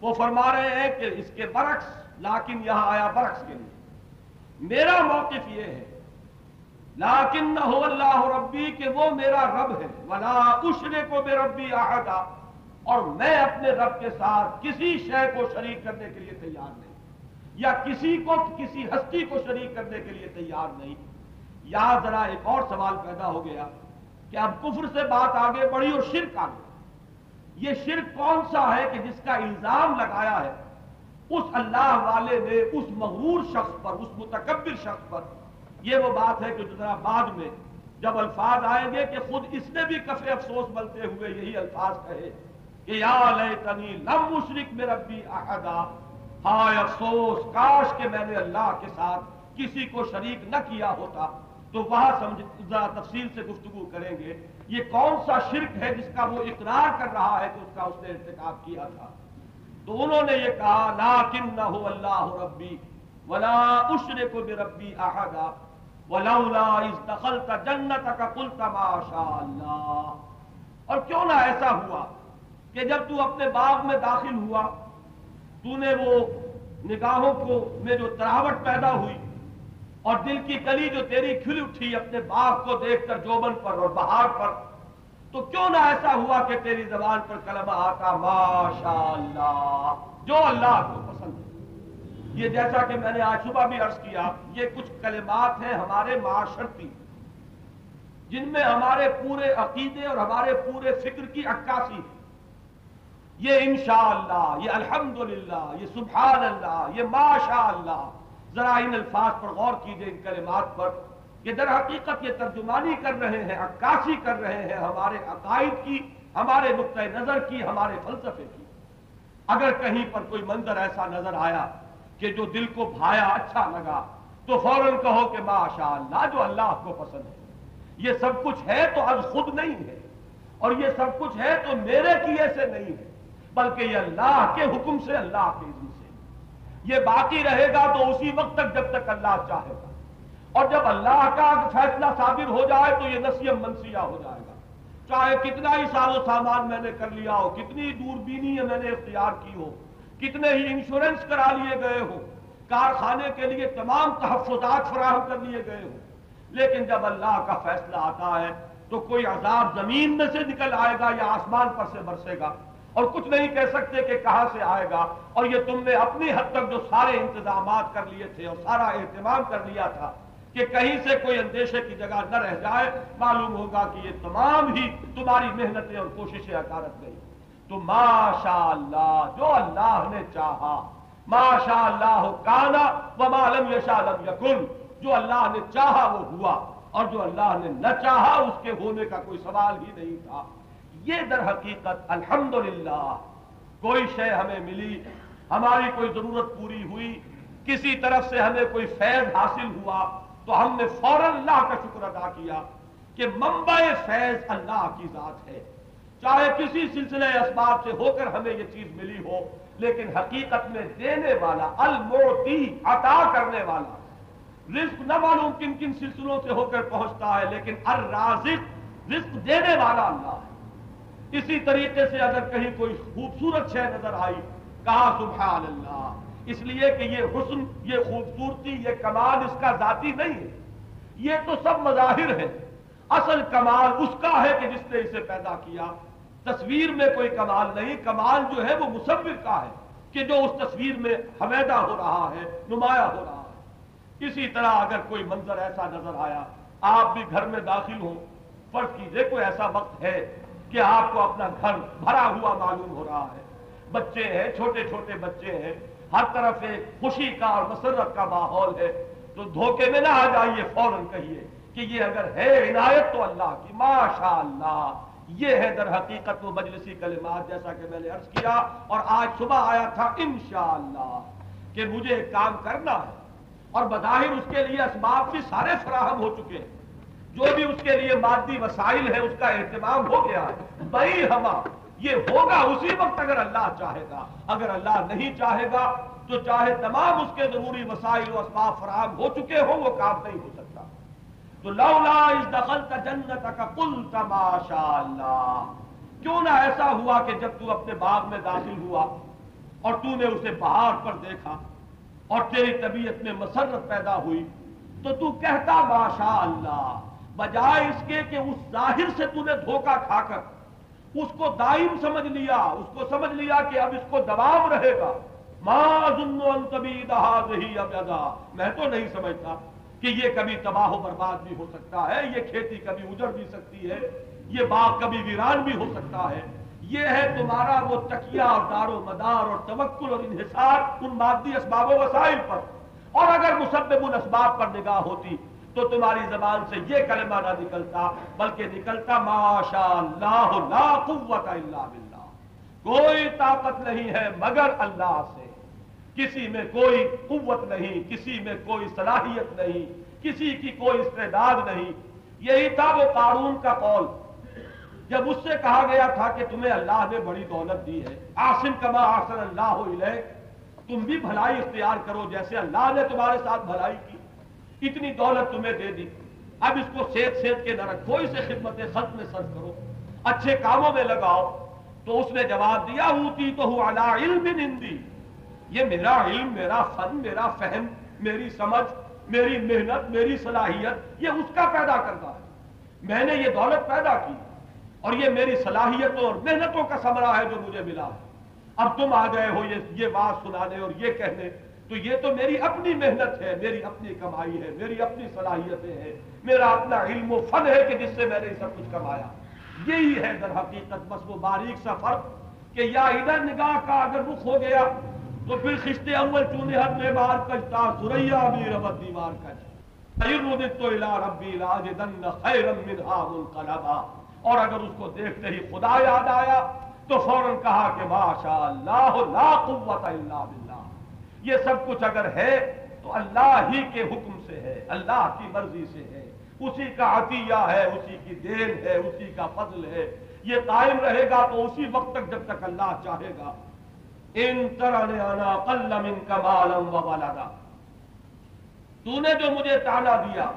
وہ فرما رہے ہیں کہ اس کے برعکس لیکن یہاں آیا برعکس کے لیے۔ میرا موقف یہ ہے لیکنہ اللہ ربی کہ وہ میرا رب ہے۔ ولا اشرک بربی احدا اور میں اپنے رب کے ساتھ کسی شے کو شریک کرنے کے لیے تیار نہیں۔ یا کسی کو کسی ہستی کو شریک کرنے کے لیے تیار نہیں۔ یا ذرا ایک اور سوال پیدا ہو گیا۔ کہ اب کفر سے بات آگے بڑھی اور شرک آ گئی یہ شرک کون سا ہے کہ جس کا الزام لگایا ہے؟ اس اللہ والے نے اس مغرور شخص پر، اس متکبر شخص پر۔ یہ وہ بات ہے کہ ذرا بعد میں جب الفاظ آئیں گے کہ خود اس نے بھی کفے افسوس بلتے ہوئے یہی الفاظ کہے کہ یا لیتنی لم مشرک میں ربی احدا۔ ہائے افسوس، کاش کہ میں نے اللہ کے ساتھ کسی کو شریک نہ کیا ہوتا۔ تو وہاں سمجھ ذرا تفصیل سے گفتگو کریں گے۔ یہ کون سا شرک ہے جس کا وہ اقرار کر رہا ہے کہ اس کا اس نے ارتکاب کیا تھا؟ تو انہوں نے یہ کہا لاکنہ اللہ ربی ولا اشرک بربی احدا ولولا اذ دخلت جنتک قلت ما شاء اللہ اور کیوں نہ ایسا ہوا کہ جب تو اپنے باغ میں داخل ہوا، تو نے وہ نگاہوں کو میں جو تراوٹ پیدا ہوئی اور دل کی کلی جو تیری کھل اٹھی اپنے باغ کو دیکھ کر جوبن پر اور بہار پر، تو کیوں نہ ایسا ہوا کہ تیری زبان پر کلمہ آتا ماشاء اللہ جو اللہ کو پسند ہے۔ یہ جیسا کہ میں نے آج صبح بھی عرض کیا، یہ کچھ کلمات ہیں ہمارے معاشرتی، جن میں ہمارے پورے عقیدے اور ہمارے پورے فکر کی عکاسی ہے۔ یہ انشاءاللہ، یہ الحمدللہ، یہ سبحان اللہ یہ ماشاء اللہ ذرا ان الفاظ پر غور کیجیے ان کلمات پر کہ در حقیقت یہ ترجمانی کر رہے ہیں، عکاسی کر رہے ہیں ہمارے عقائد کی، ہمارے نقطۂ نظر کی، ہمارے فلسفے کی۔ اگر کہیں پر کوئی منظر ایسا نظر آیا کہ جو دل کو بھایا اچھا لگا، تو فوراً کہو کہ ماشاء اللہ جو اللہ کو پسند ہے۔ یہ سب کچھ ہے تو از خود نہیں ہے اور یہ سب کچھ ہے تو میرے کیے سے نہیں ہے، بلکہ یہ اللہ کے حکم سے اللہ کے یہ باقی رہے گا تو اسی وقت تک جب تک اللہ چاہے گا۔ اور جب اللہ کا فیصلہ صابر ہو جائے تو یہ نسیم منسیہ ہو جائے گا۔ چاہے کتنا ہی سال و سامان میں نے کر لیا ہو، کتنی دوربینی میں نے اختیار کی ہو، کتنے ہی انشورنس کرا لیے گئے ہو، کارخانے کے لیے تمام تحفظات فراہم کر لیے گئے ہو، لیکن جب اللہ کا فیصلہ آتا ہے تو کوئی عذاب زمین میں سے نکل آئے گا یا آسمان پر سے برسے گا۔ اور کچھ نہیں کہہ سکتے کہ کہاں سے آئے گا۔ اور یہ تم نے اپنی حد تک جو سارے انتظامات کر لیے تھے اور سارا اہتمام کر لیا تھا کہ کہیں سے کوئی اندیشے کی جگہ نہ رہ جائے، معلوم ہوگا کہ یہ تمام ہی تمہاری محنتیں اور کوششیں اکارت گئی تو ماشاء اللہ جو اللہ نے چاہا ماشاء اللہ کانا و معلوم یشالم یقن جو اللہ نے چاہا وہ ہوا، اور جو اللہ نے نہ چاہا، اس کے ہونے کا کوئی سوال ہی نہیں تھا۔ یہ در حقیقت الحمدللہ کوئی شے ہمیں ملی، ہماری کوئی ضرورت پوری ہوئی، کسی طرف سے ہمیں کوئی فیض حاصل ہوا، تو ہم نے فوراً اللہ کا شکر ادا کیا کہ منبع فیض اللہ کی ذات ہے۔ چاہے کسی سلسلے اسباب سے ہو کر ہمیں یہ چیز ملی ہو، لیکن حقیقت میں دینے والا الموتی عطا کرنے والا، رزق نہ معلوم کن کن سلسلوں سے ہو کر پہنچتا ہے، لیکن الرازق، رزق دینے والا اللہ ہے۔ اسی طریقے سے اگر کہیں کوئی خوبصورت شے نظر آئی، کہا سبحان اللہ اس لیے کہ یہ حسن، یہ خوبصورتی، یہ کمال اس کا ذاتی نہیں ہے۔ یہ تو سب مظاہر ہے اصل کمال اس کا ہے کہ جس نے اسے پیدا کیا۔ تصویر میں کوئی کمال نہیں، کمال جو ہے وہ مصور کا ہے کہ جو اس تصویر میں حمیدہ ہو رہا ہے، نمایاں ہو رہا ہے۔ اسی طرح اگر کوئی منظر ایسا نظر آیا، آپ بھی گھر میں داخل ہوں فرض کیجیے، کوئی ایسا وقت ہے کہ آپ کو اپنا گھر بھرا ہوا معلوم ہو رہا ہے۔ بچے ہیں، چھوٹے چھوٹے بچے ہیں۔ ہر طرف ایک خوشی کا اور مسرت کا ماحول ہے۔ تو دھوکے میں نہ آ جائیے، فوراً کہیے کہ یہ اگر ہے عنایت تو اللہ کی۔ ماشاء اللہ یہ ہے در حقیقت وہ مجلسی کلمات جیسا کہ میں نے عرض کیا اور آج صبح آیا تھا انشاءاللہ کہ مجھے ایک کام کرنا ہے اور بظاہر اس کے لیے اسباب بھی سارے فراہم ہو چکے ہیں۔ جو بھی اس کے لیے مادی وسائل ہے اس کا اہتمام ہو گیا بھائی ہما، یہ ہوگا اسی وقت اگر اللہ چاہے گا۔ اگر اللہ نہیں چاہے گا، تو چاہے تمام اس کے ضروری وسائل و اسباب فراہم ہو چکے ہوں، وہ کام نہیں ہو سکتا۔ تو لولا اس دخل کا جنت کا کل تماشا اللہ۔ کیوں نہ ایسا ہوا کہ جب تو اپنے باغ میں داخل ہوا اور تو نے اسے باہر پر دیکھا اور تیری طبیعت میں مسرت پیدا ہوئی، تو تو کہتا ماشاء اللہ۔ بجائے اس کے کہ اس ظاہر سے تو نے دھوکہ کھا کر اس کو دائم سمجھ لیا، اس کو سمجھ لیا کہ اب اس کو دوام رہے گا۔ میں تو نہیں سمجھتا کہ یہ کبھی تباہ و برباد بھی ہو سکتا ہے، یہ کھیتی کبھی اجڑ بھی سکتی ہے، یہ باغ کبھی ویران بھی ہو سکتا ہے۔ یہ ہے تمہارا وہ تکیہ اور دار و مدار اور توکل اور انحصار ان مادی اسباب و وسائل پر۔ اور اگر مسبب ان اسباب پر نگاہ ہوتی تو تمہاری زبان سے یہ کلمہ نہ نکلتا، بلکہ نکلتا ماشاء اللہ لا قوت الا باللہ۔ کوئی طاقت نہیں ہے مگر اللہ سے۔ کسی میں کوئی قوت نہیں، کسی میں کوئی صلاحیت نہیں، کسی کی کوئی استعداد نہیں۔ یہی تھا وہ قارون کا قول۔ جب اس سے کہا گیا تھا کہ تمہیں اللہ نے بڑی دولت دی ہے آسن کما آسن اللہ علیہ تم بھی بھلائی اختیار کرو جیسے اللہ نے تمہارے ساتھ بھلائی کی۔ اتنی دولت تمہیں دے دی؟ اب اس کو سیت سیت کے نہ رکھو، اسے خدمت خط میں سرد کرو۔ اچھے کاموں میں لگاؤ۔ تو اس نے جواب دیا ہوتی تو ہوں اللہ علم نندی یہ میرا علم، میرا فن، میرا فہم، میری سمجھ، میری محنت، میری صلاحیت، یہ اس کا پیدا کرتا ہے۔ میں نے یہ دولت پیدا کی اور یہ میری صلاحیتوں اور محنتوں کا سمرا ہے جو مجھے ملا۔ ہے اب تم آ گئے ہو یہ بات سنانے اور یہ کہنے۔ تو یہ تو میری اپنی محنت ہے، میری اپنی کمائی ہے، میری اپنی صلاحیتیں ہیں۔ میرا اپنا علم و فن ہے کہ جس سے میں نے سب کچھ کمایا۔ یہی ہے در حقیقت بس وہ باریک سا فرق کہ یا ادھر نگاہ کا اگر رخ ہو گیا تو پھر خشتے اول چونے حد میں بار کجتا سریا بھی ربت دیوار کج جی۔ تو الى ربی لاجدن خیرا منها منقلبا۔ اور اگر اس کو دیکھتے ہی خدا یاد آیا تو فوراً کہا کہ ماشاء اللہ لا قوت الا باللہ۔ یہ سب کچھ اگر ہے تو اللہ ہی کے حکم سے ہے، اللہ کی مرضی سے ہے۔ اسی کا عطیہ ہے، اسی کی دین ہے، اسی کا فضل ہے۔ یہ قائم رہے گا تو اسی وقت تک جب تک اللہ چاہے گا۔ ان آنا قلم ان کمالم و تو نے جو مجھے تانا دیا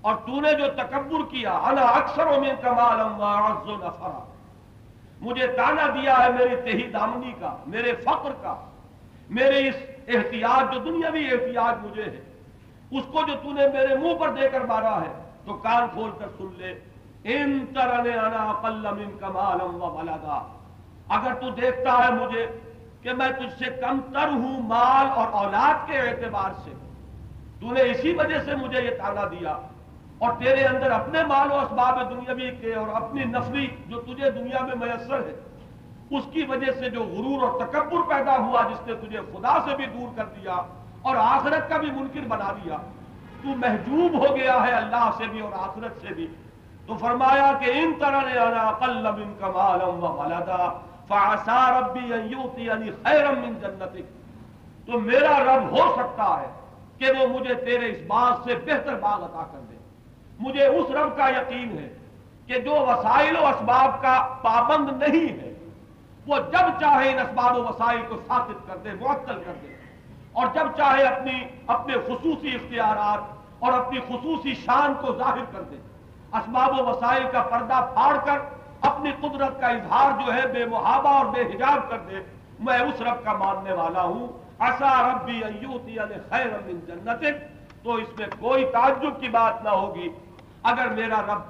اور تو نے جو تکبر کیا، انا اکثر و من کمالم و نفرا۔ مجھے تانا دیا ہے میری تہی دامنی کا، میرے فقر کا، میرے اس احتیاط جو دنیاوی احتیاط مجھے ہے، اس کو جو تو نے میرے منہ پر دے کر مارا ہے، تو کان کھول کر سن لے۔ ان ترنے انا قلم ان کمالم و بلادا اگر تو دیکھتا ہے مجھے کہ میں تجھ سے کم تر ہوں مال اور اولاد کے اعتبار سے، تو نے اسی وجہ سے مجھے یہ تانا دیا۔ اور تیرے اندر اپنے مال و اسباب دنیاوی کے اور اپنی نفلی جو تجھے دنیا میں میسر ہے اس کی وجہ سے جو غرور اور تکبر پیدا ہوا جس نے تجھے خدا سے بھی دور کر دیا اور آخرت کا بھی منکر بنا دیا، تو محجوب ہو گیا ہے اللہ سے بھی اور آخرت سے بھی۔ تو فرمایا کہ ان طرح نے انا قلب ان کمالم و ملدا فعسا ربی ان یوتینی خیرم من جنتک۔ تو میرا رب ہو سکتا ہے کہ وہ مجھے تیرے اس باغ سے بہتر باغ عطا کر دے۔ مجھے اس رب کا یقین ہے کہ جو وسائل و اسباب کا پابند نہیں ہے وہ جب چاہے ان اسباب و وسائل کو ثابت کر دے، معطل کر دے۔ اور جب چاہے اپنی، اپنے خصوصی اختیارات اور اپنی خصوصی شان کو ظاہر کر دے۔ اسباب و وسائل کا پردہ پھاڑ کر اپنی قدرت کا اظہار جو ہے بے محابہ اور بے حجاب کر دے۔ میں اس رب کا ماننے والا ہوں۔ ایسا ربی ایوتی خیر من جنتک۔ تو اس میں کوئی تعجب کی بات نہ ہوگی۔ اگر میرا رب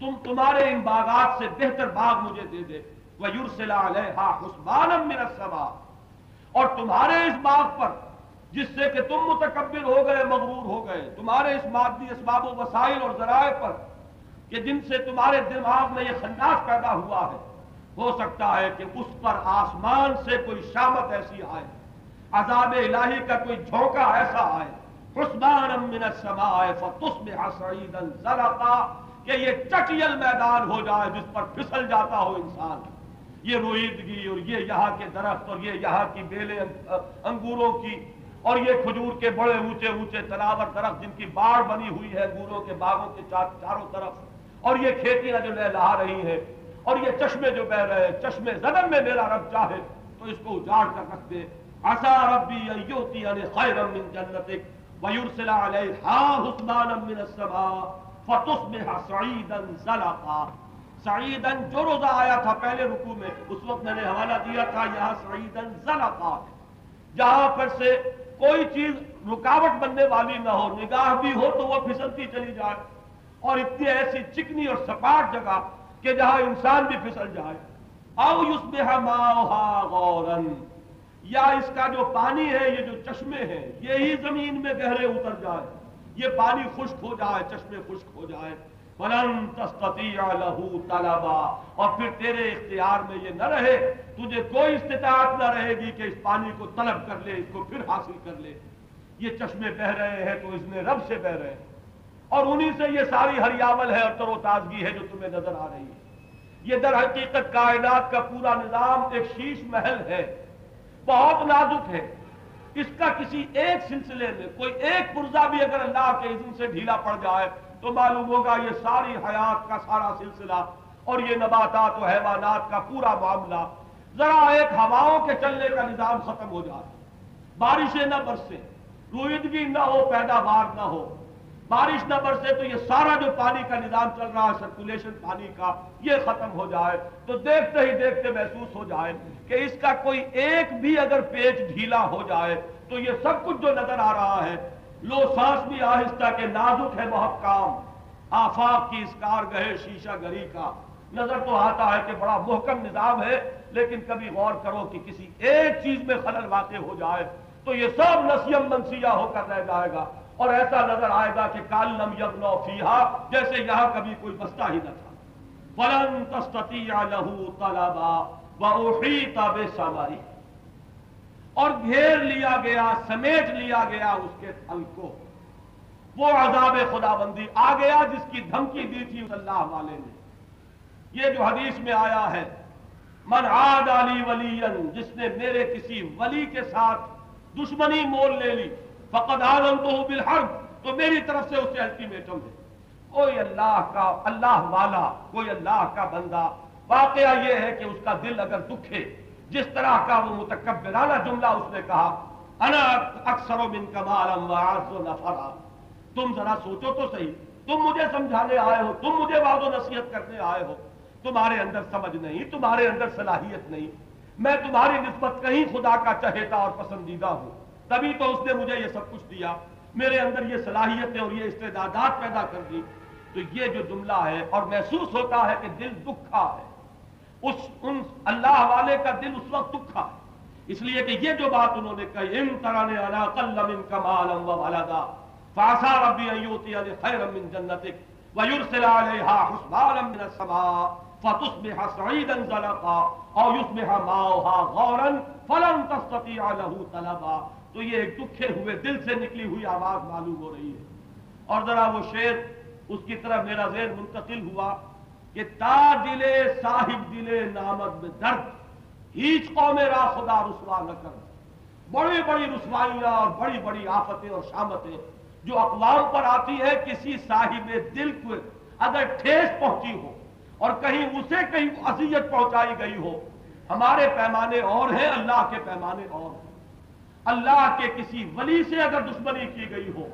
تم، تمہارے ان باغات سے بہتر باغ مجھے دے دے وہ یورسلا علیہ حسبانم من اور تمہارے اس باغ پر، جس سے کہ تم متکبر ہو گئے، مغرور ہو گئے، تمہارے اس مادی اسباب و وسائل اور ذرائع پر، کہ جن سے تمہارے دماغ میں یہ خنداس پیدا ہوا ہے، ہو سکتا ہے کہ اس پر آسمان سے کوئی شامت ایسی آئے، عذاب الہی کا کوئی جھونکا ایسا آئے حسبان من السماء فتصبح سعیدا زلقا، کہ یہ چٹیل میدان ہو جائے جس پر پھسل جاتا ہو انسان۔ یہ رویدگی اور یہ یہاں کے درخت اور یہ یہاں کی بیلیں انگوروں کی اور یہ کھجور کے بڑے اونچے اونچے تلاور درخت جن کی باڑ بنی ہوئی ہے انگوروں کے باغوں کے چاروں طرف۔ اور یہ کھیتیاں جو لہلا رہی ہیں، اور یہ چشمے جو بہ رہے ہیں، چشمے زدن میں میرا رب چاہے تو اس کو اجاڑ کر رکھ دے۔ عسا ربی ایوتی علی خیرا من جنتک وَيُرْسِلَ عَلَيْهَا حُسْبَانًا مِنَ السَّمَاءِ فَتُصْبِحَ صَعِيدًا زَلَقًا سعیدن جو روزہ آیا تھا پہلے رکوع میں، اس وقت میں نے حوالہ دیا تھا، یہاں سعیدن زلقا جہاں پر سے کوئی چیز رکاوٹ بننے والی نہ ہو، نگاہ بھی ہو تو وہ پھسلتی چلی جائے۔ اور اتنی ایسی چکنی اور سپاٹ جگہ کہ جہاں انسان بھی پھسل جائے۔ او یصبح ماؤہا غورن، یا اس کا جو پانی ہے، یہ جو چشمے ہیں، یہی زمین میں گہرے اتر جائے۔ یہ پانی خشک ہو جائے، چشمے خشک ہو جائے۔ فلن تستطیع لہو طلبا۔ اور پھر تیرے اختیار میں یہ نہ رہے، تجھے کوئی استطاعت نہ رہے گی کہ اس پانی کو طلب کر لے، اس کو پھر حاصل کر لے۔ یہ چشمے بہ رہے ہیں تو اس میں رب سے بہ رہے ہیں۔ اور انہی سے یہ ساری ہریاول ہے اور تر و تازگی ہے جو تمہیں نظر آ رہی ہے۔ یہ در حقیقت کائنات کا پورا نظام ایک شیش محل ہے۔ بہت نازک ہے۔ اس کا کسی ایک سلسلے میں، کوئی ایک پرزا بھی اگر اللہ کے اذن سے ڈھیلا پڑ جائے تو معلوم ہوگا یہ ساری حیات کا سارا سلسلہ اور یہ نباتات و حیوانات کا پورا معاملہ ذرا ایک ہواؤں کے چلنے کا نظام ختم ہو جائے۔ بارشیں نہ برسے رویدگی نہ ہو، پیداوار نہ ہو۔ بارش نہ برسے تو یہ سارا جو پانی کا نظام چل رہا ہے سرکولیشن پانی کا، یہ ختم ہو جائے۔ تو دیکھتے ہی دیکھتے محسوس ہو جائے کہ اس کا کوئی ایک بھی اگر پیچ ڈھیلا ہو جائے تو یہ سب کچھ جو نظر آ رہا ہے لو سانس بھی آہستہ کے نازک ہے بہت کام۔ آفاق کی اس کار گہے شیشہ گری کا۔ نظر تو آتا ہے کہ بڑا محکم نظام ہے، لیکن کبھی غور کرو کہ کسی ایک چیز میں خلل واقع ہو جائے تو یہ سب نسیم منسیہ ہو کر رہ جائے گا۔ اور ایسا نظر آئے گا کہ کالم یبنو فیہا، جیسے یہاں کبھی کوئی بستہ ہی نہ تھا۔ فلن تستطیع لہو طلبا وحیط بسمری اور گھیر لیا گیا، سمیٹ لیا گیا اس کے پھل کو۔ وہ عذاب خدا بندی آ گیا جس کی دھمکی دی تھی اللہ والے نے۔ یہ جو حدیث میں آیا ہے، من عاد علی ولی جس نے میرے کسی ولی کے ساتھ دشمنی مول لے لی، فقد آزم تو بالحرب۔ تو میری طرف سے اسے الٹیمیٹم ہے۔ کوئی اللہ کا، اللہ والا، کوئی اللہ کا بندہ، واقعہ یہ ہے کہ اس کا دل اگر دکھے جس طرح کا وہ متکبرانہ جملہ اس نے کہا، انا اکثر من کمالم وعز و نفرا. تم ذرا سوچو تو صحیح، تم مجھے سمجھانے آئے ہو، تم مجھے وعد و نصیحت کرنے آئے ہو، تمہارے اندر سمجھ نہیں، تمہارے اندر صلاحیت نہیں، میں تمہاری نسبت کہیں خدا کا چہیتا اور پسندیدہ ہوں۔ تبھی تو اس نے مجھے یہ سب کچھ دیا، میرے اندر یہ صلاحیتیں اور یہ استعدادات پیدا کر دی۔ تو یہ جو جملہ ہے اور محسوس ہوتا ہے کہ دل دکھا ہے اس ان اللہ والے کا دل اس وقت دکھا۔ اس لیے کہ یہ جو بات انہوں نے کہی، ان ترانے علا قل من کمالم و ولدا فاسا ربی ایوتی علی خیر من جنتک ویرسل علیہا حسبانا من السماء فتصبح سعیدا زلقا او یصبح ماؤها غورا فلن تستطیع له طلبا۔ تو یہ ایک دکھے ہوئے دل سے نکلی ہوئی آواز معلوم ہو رہی ہے۔ اور ذرا وہ شعر اس کی طرف میرا ذہن منتقل ہوا۔ کہ تا دلے صاحب دلے نامد میں درد، ہیچ قوم را خدا رسوا نہ کر بڑی بڑی رسوائیاں اور بڑی بڑی آفتیں اور شامتیں جو اقوام پر آتی ہے کسی صاحب دل کو اگر ٹھیس پہنچی ہو اور کہیں اسے کہیں اذیت پہنچائی گئی ہو، ہمارے پیمانے اور ہیں، اللہ کے پیمانے اور ہیں۔ اللہ کے کسی ولی سے اگر دشمنی کی گئی ہو،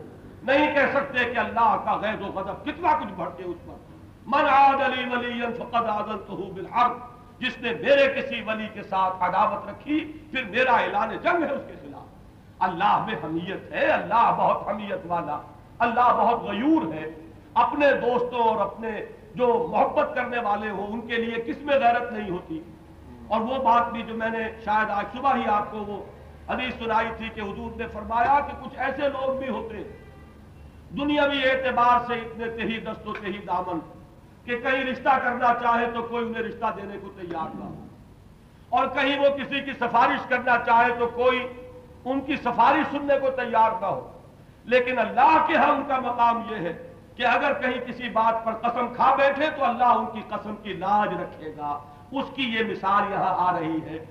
نہیں کہہ سکتے کہ اللہ کا غیظ و غضب کتنا کچھ بڑھتے اس پر۔ من عاد علی ولی فقد عادلته بالحرب جس نے میرے کسی ولی کے ساتھ عداوت رکھی، پھر میرا اعلان جنگ ہے اس کے خلاف۔ اللہ میں حمیت ہے، اللہ بہت حمیت والا۔ اللہ بہت غیور ہے۔ اپنے دوستوں اور اپنے جو محبت کرنے والے ہوں، ان کے لیے کس میں غیرت نہیں ہوتی۔ اور وہ بات بھی جو میں نے شاید آج صبح ہی آپ کو وہ حدیث سنائی تھی کہ حضور نے فرمایا کہ کچھ ایسے لوگ بھی ہوتے۔ دنیاوی اعتبار سے اتنے تہی دست و تہی دامن۔ کہ کہیں رشتہ کرنا چاہے تو کوئی انہیں رشتہ دینے کو تیار نہ ہو۔ اور کہیں وہ کسی کی سفارش کرنا چاہے تو کوئی ان کی سفارش سننے کو تیار نہ ہو۔ لیکن اللہ کے ہاں ان کا مقام یہ ہے کہ اگر کہیں کسی بات پر قسم کھا بیٹھے تو اللہ ان کی قسم کی لاج رکھے گا۔ اس کی یہ مثال یہاں آ رہی ہے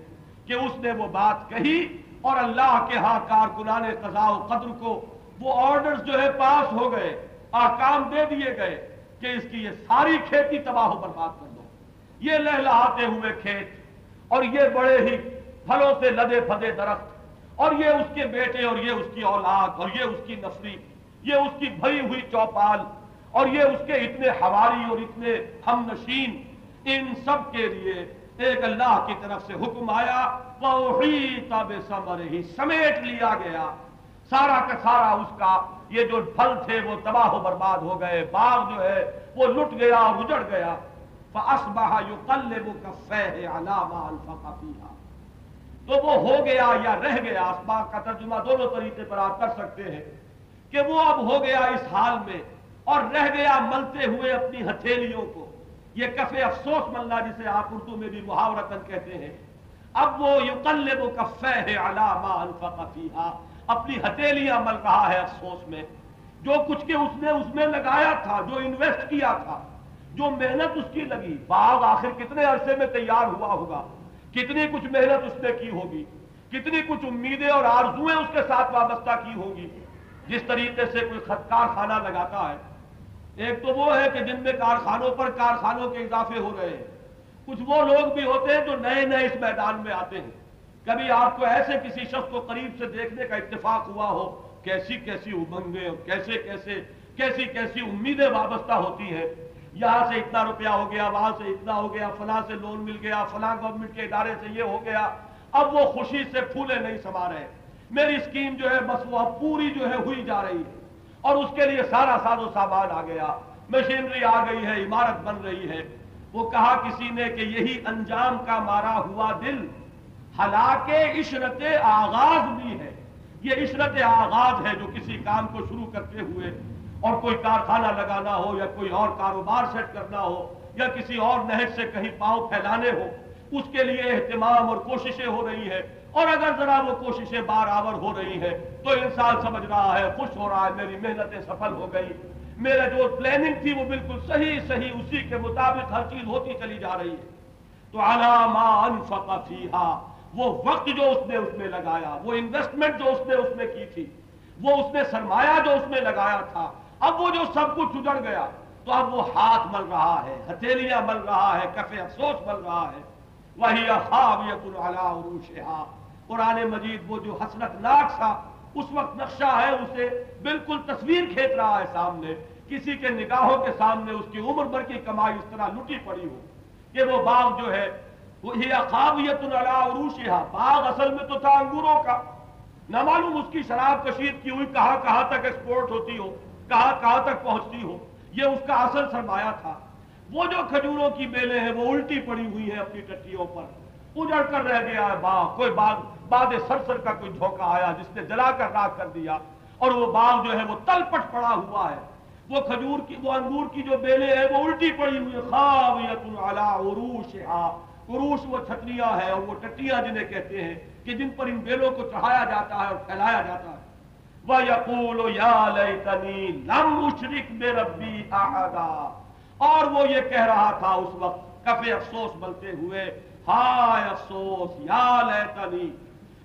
کہ اس نے وہ بات کہی اور اللہ کے ہاں کارکنان قضاء و قدر کو وہ آرڈرز جو ہے پاس ہو گئے، آکام دے دیے گئے۔ کہ اس کی یہ ساری کھیتی تباہ و برباد کر دو۔ یہ لہلاتے ہوئے کھیت اور یہ بڑے ہی پھلوں سے لدے پھدے درخت اور یہ اس کے بیٹے اور یہ اس کی اولاد اور یہ اس کی نفری یہ اس کی بھری ہوئی چوپال اور یہ اس کے اتنے حواری اور اتنے ہم نشین، ان سب کے لیے ایک اللہ کی طرف سے حکم آیا ہی سمیٹ لیا گیا۔ سارا کا سارا اس کا، یہ جو پھل تھے وہ تباہ و برباد ہو گئے، باغ جو ہے وہ لٹ گیا اور اجڑ گیا تو وہ ہو گیا یا رہ گیا اسباق کا ترجمہ دونوں طریقے پر آپ کر سکتے ہیں کہ وہ اب ہو گیا اس حال میں اور رہ گیا ملتے ہوئے اپنی ہتھیلیوں کو۔ یہ کفے افسوس ملنا جسے آپ اردو میں بھی محاورتن کہتے ہیں۔ اب وہ یقلب کفہ علامہ انفق فیہا اپنی ہتیلیاں مل رہا ہے افسوس میں۔ جو کچھ کے اس نے اس میں لگایا تھا، جو انویسٹ کیا تھا، جو محنت اس کی لگی۔ باغ آخر کتنے عرصے میں تیار ہوا ہوگا؟ کتنی کچھ محنت اس نے کی ہوگی؟ کتنی کچھ امیدیں اور آرزویں اس کے ساتھ وابستہ کی ہوگی؟ جس طریقے سے کوئی خط کارخانہ لگاتا ہے۔ ایک تو وہ ہے کہ جن میں کارخانوں پر کارخانوں کے اضافے ہو رہے ہیں۔ کچھ وہ لوگ بھی ہوتے ہیں جو نئے نئے اس میدان میں آتے ہیں۔ کبھی آپ کو ایسے کسی شخص کو قریب سے دیکھنے کا اتفاق ہوا ہو؟ کیسی کیسی امنگیں اور کیسے کیسے کیسی کیسی امیدیں وابستہ ہوتی ہیں؟ یہاں سے اتنا روپیہ ہو گیا، وہاں سے اتنا ہو گیا، فلاں سے لون مل گیا، فلاں گورنمنٹ کے ادارے سے یہ ہو گیا۔ اب وہ خوشی سے پھولے نہیں سما رہے۔ میری اسکیم جو ہے، بس وہ اب پوری جو ہے ہوئی جا رہی ہے۔ اور اس کے لیے سارا ساز و سامان آ گیا۔ مشینری آ گئی ہے، عمارت بن رہی ہے۔ وہ کہا کسی نے کہ یہی انجام کا مارا ہوا دل ہلاک عشرت آغاز بھی ہے۔ یہ عشرت آغاز ہے جو کسی کام کو شروع کرتے ہوئے اور کوئی کارخانہ لگانا ہو یا کوئی اور کاروبار سیٹ کرنا ہو یا کسی اور نہج سے کہیں پاؤں پھیلانے ہو، اس کے لیے اہتمام اور کوششیں ہو رہی ہے اور اگر ذرا وہ کوششیں بار آور ہو رہی ہیں تو انسان سمجھ رہا ہے، خوش ہو رہا ہے، میری محنتیں سفل ہو گئی میرا جو پلاننگ تھی وہ بالکل صحیح صحیح، اسی کے مطابق ہر چیز ہوتی چلی جا رہی ہے۔ تو انفق فیہا وہ وقت جو اس نے اس میں لگایا، وہ انویسٹمنٹ جو اس نے اس میں کی تھی، وہ اس نے سرمایہ جو اس میں لگایا تھا، اب وہ جو سب کچھ اجڑ گیا، تو اب وہ ہاتھ مل رہا ہے، ہتھیلیاں مل رہا ہے کفے افسوس مل رہا ہے۔ وہی عروشہا۔ قرآن مجید وہ جو حسرت ناک سا، اس وقت نقشہ ہے، اسے بالکل تصویر کھینچ رہا ہے سامنے۔ کسی کے نگاہوں کے سامنے اس کی عمر بھر کی کمائی اس طرح لٹی پڑی ہو کہ وہ باغ جو ہے وہی اقابیت باغ اصل میں تو تھا انگوروں کا۔ نہ معلوم اس کی شراب کشید کی ہوئی، کہاں کہاں تک ایکسپورٹ ہوتی ہو، کہاں کہاں تک پہنچتی ہو۔ یہ اس کا اصل سرمایہ تھا۔ وہ جو کھجوروں کی بیلیں ہیں، وہ الٹی پڑی ہوئی ہیں اپنی ٹٹیوں پر۔ اجڑ کر رہ گیا ہے باغ۔ کوئی باغ باد سر سر کا کوئی دھوکہ آیا جس نے جلا کر راک کر دیا۔ اور وہ باغ جو ہے، وہ تل پٹ پڑا ہوا ہے۔ وہ کھجور کی، وہ انگور کی جو بیلیں ہیں، وہ الٹی پڑی ہوئی خاویت علی عروشہا۔ عروش وہ چھتریاں ہے اور وہ ٹٹیاں جنہیں کہتے ہیں کہ جن پر ان بیلوں کو چڑھایا جاتا ہے اور پھیلایا جاتا ہے۔ وَيَقُولُ يَا لَيْتَنِي لَمْ اُشْرِكْ بِرَبِّي أَحَدًا۔ اور وہ یہ کہہ رہا تھا اس وقت کفے افسوس بلتے ہوئے، ہائے افسوس، یا لیتنی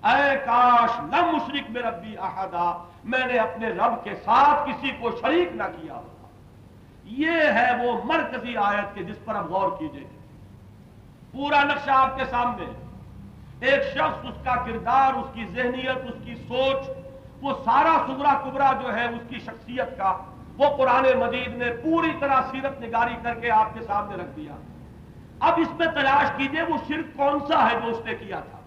اے کاش لم مشرک میں ربی احدا میں نے اپنے رب کے ساتھ کسی کو شریک نہ کیا۔ ہوتا یہ ہے وہ مرکزی آیت کے جس پر اب غور کیجیے۔ پورا نقشہ آپ کے سامنے۔ ایک شخص اس کا کردار، اس کی ذہنیت، اس کی سوچ، وہ سارا سبرا کبرا جو ہے، اس کی شخصیت کا وہ قرآن مجید نے پوری طرح سیرت نگاری کر کے آپ کے سامنے رکھ دیا۔ اب اس میں تلاش کیجیے، وہ شرک کون سا ہے جو اس نے کیا تھا؟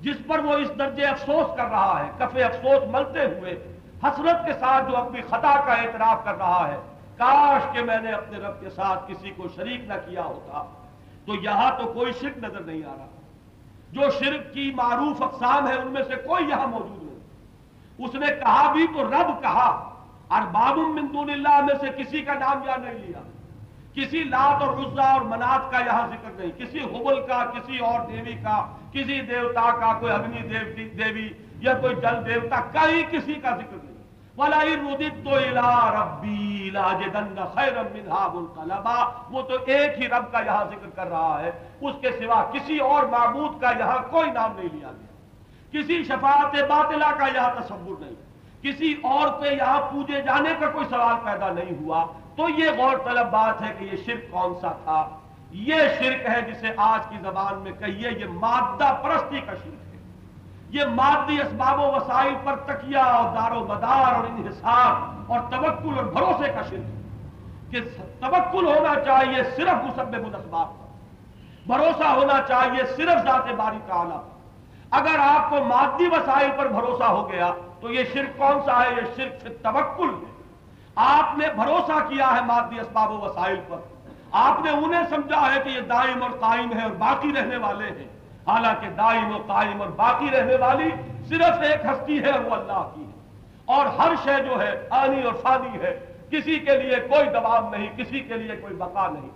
جس پر وہ اس درجے افسوس کر رہا ہے، کفے افسوس ملتے ہوئے حسرت کے ساتھ جو اپنی خطا کا اعتراف کر رہا ہے، کاش کہ میں نے اپنے رب کے ساتھ کسی کو شریک نہ کیا ہوتا۔ تو یہاں تو کوئی شرک نظر نہیں آ رہا۔ جو شرک کی معروف اقسام ہے ان میں سے کوئی یہاں موجود نہیں۔ اس نے کہا بھی تو رب کہا ارباب من دون اللہ، میں سے کسی کا نام یہاں نہیں لیا۔ کسی لات اور رزا اور منات کا یہاں ذکر نہیں۔ کسی حبل کا، کسی اور دیوی کا، کسی دیوتا کا، کوئی اگنی دیو دیوی یا کوئی جل دیوتا، کہیں کسی کا ذکر نہیں۔ وہ تو ایک ہی رب کا یہاں ذکر کر رہا ہے اس کے سوا کسی اور معبود کا یہاں کوئی نام نہیں لیا گیا کسی شفاعت باطلہ کا یہاں تصور نہیں کسی اور پہ یہاں پوجے جانے کا کوئی سوال پیدا نہیں ہوا تو یہ غور طلب بات ہے کہ یہ شرک کون سا تھا یہ شرک ہے جسے آج کی زبان میں کہیے یہ مادہ پرستی کا شرک یہ مادی اسباب و وسائل پر تکیہ اور دار و مدار اور انحصار اور توکل اور بھروسے کا شرک ہے کہ توکل ہونا چاہیے صرف مسبب الاسباب پر، بھروسہ ہونا چاہیے صرف ذات باری تعالیٰ اگر آپ کو مادی وسائل پر بھروسہ ہو گیا تو یہ شرک کون سا ہے؟ یہ شرک توکل ہے۔ آپ نے بھروسہ کیا ہے مادی اسباب و وسائل پر۔ آپ نے انہیں سمجھا ہے کہ یہ دائم اور قائم ہے اور باقی رہنے والے ہیں۔ حالانکہ دائم اور قائم اور باقی رہنے والی صرف ایک ہستی ہے، وہ اللہ کی ہے۔ اور ہر شے جو ہے، آنی اور فانی ہے، کسی کے لیے کوئی دباؤ نہیں، کسی کے لیے کوئی بقا نہیں۔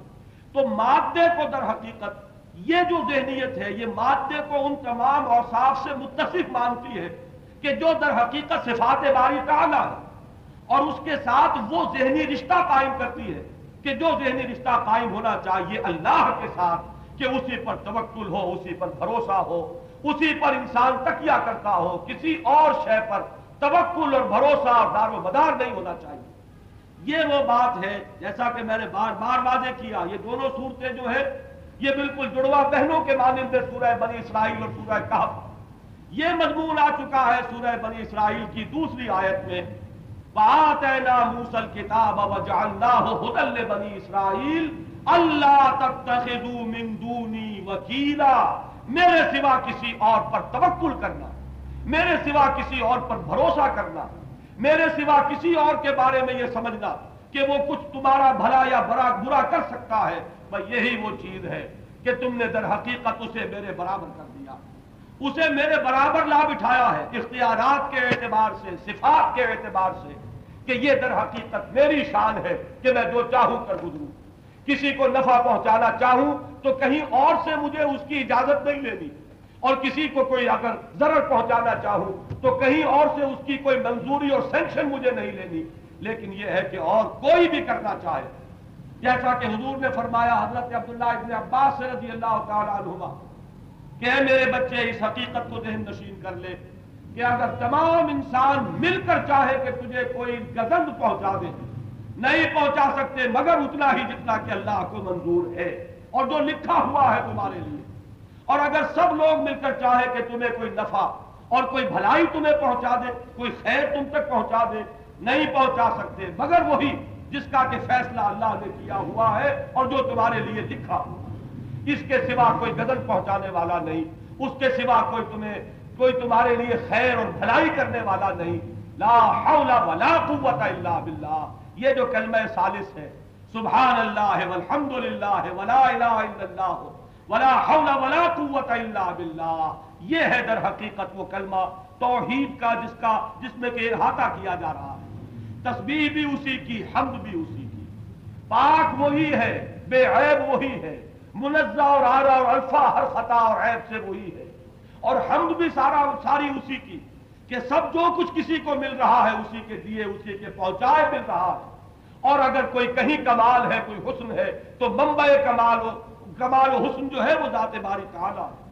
تو مادے کو در حقیقت، یہ جو ذہنیت ہے، یہ مادے کو ان تمام اوصاف سے متصف مانتی ہے کہ جو در حقیقت صفات باری تعالیٰ ہے۔ اور اس کے ساتھ وہ ذہنی رشتہ قائم کرتی ہے کہ جو ذہنی رشتہ قائم ہونا چاہیے اللہ کے ساتھ کہ اسی پر توکل ہو، اسی پر بھروسہ ہو، اسی پر انسان تکیہ کرتا ہو، کسی اور شے پر توکل اور بھروسہ اور دار و مدار نہیں ہونا چاہیے۔ یہ وہ بات ہے، جیسا کہ میں نے بار بار واضح کیا، یہ دونوں صورتیں جو ہے یہ بالکل جڑوا بہنوں کے مانند ہے سورہ بنی اسرائیل اور سورہ کہف۔ یہ مضمون آ چکا ہے سورہ بنی اسرائیل کی دوسری آیت میں۔ فآتینا موسیٰ الكتاب وجعلناہ حدل بنی اسرائیل اللہ تتخذو من دونی وکیلا، میرے سوا کسی اور پر توکل کرنا، میرے سوا کسی اور پر بھروسہ کرنا، میرے سوا کسی اور کے بارے میں یہ سمجھنا کہ وہ کچھ تمہارا بھلا یا برا برا کر سکتا ہے۔ بھائی یہی وہ چیز ہے کہ تم نے در حقیقت اسے میرے برابر کر دیا۔ اسے میرے برابر لا بٹھایا ہے، اختیارات کے اعتبار سے، صفات کے اعتبار سے کہ یہ در حقیقت میری شان ہے کہ میں جو چاہوں کر گزروں۔ کسی کو نفع پہنچانا چاہوں تو کہیں اور سے مجھے اس کی اجازت نہیں لینی۔ اور کسی کو کوئی اگر ضرر پہنچانا چاہوں تو کہیں اور سے اس کی کوئی منظوری اور سینکشن مجھے نہیں لینی۔ لیکن یہ ہے کہ اور کوئی بھی کرنا چاہے۔ جیسا کہ حضور نے فرمایا، حضرت عبداللہ ابن عباس رضی اللہ تعالیٰ عنہما، کہ اے میرے بچے، اس حقیقت کو ذہن نشین کر لے کہ اگر تمام انسان مل کر چاہے کہ تجھے کوئی گزند پہنچا دے۔ نہیں پہنچا سکتے، مگر اتنا ہی جتنا کہ اللہ کو منظور ہے اور جو لکھا ہوا ہے تمہارے لیے۔ اور اگر سب لوگ مل کر چاہے کہ تمہیں کوئی نفع اور کوئی بھلائی تمہیں پہنچا دے، کوئی خیر تم تک پہنچا دے، نہیں پہنچا سکتے، مگر وہی جس کا کہ فیصلہ اللہ نے کیا ہوا ہے اور جو تمہارے لیے لکھا ہوا اس کے سوا کوئی گدن پہنچانے والا نہیں، اس کے سوا کوئی تمہیں، کوئی تمہارے لیے خیر اور بھلائی کرنے والا نہیں۔ لا حول ولا قوت الا باللہ۔ یہ جو کلمہ سالس ہے سبحان اللہ والحمد للہ ولا الہ الا اللہ ولا حول ولا قوت الا باللہ۔ یہ ہے در حقیقت وہ کلمہ توحید کا جس کا، جس میں کہ احاطہ کیا جا رہا ہے۔ تسبیح بھی اسی کی، حمد بھی اسی کی۔ پاک وہی ہے، بے عیب وہی ہے۔ منزہ اور آرہ اور الفا، ہر خطا اور عیب سے وہی ہے۔ اور حمد بھی سارا، ساری اسی کی۔ کہ سب جو کچھ کسی کو مل رہا ہے اسی کے دیے اسی کے پہنچائے مل رہا ہے۔ اور اگر کوئی کہیں کمال ہے، کوئی حسن ہے، تو منبع کمال و کمال و حسن جو ہے وہ ذات باری تعالیٰ ہے۔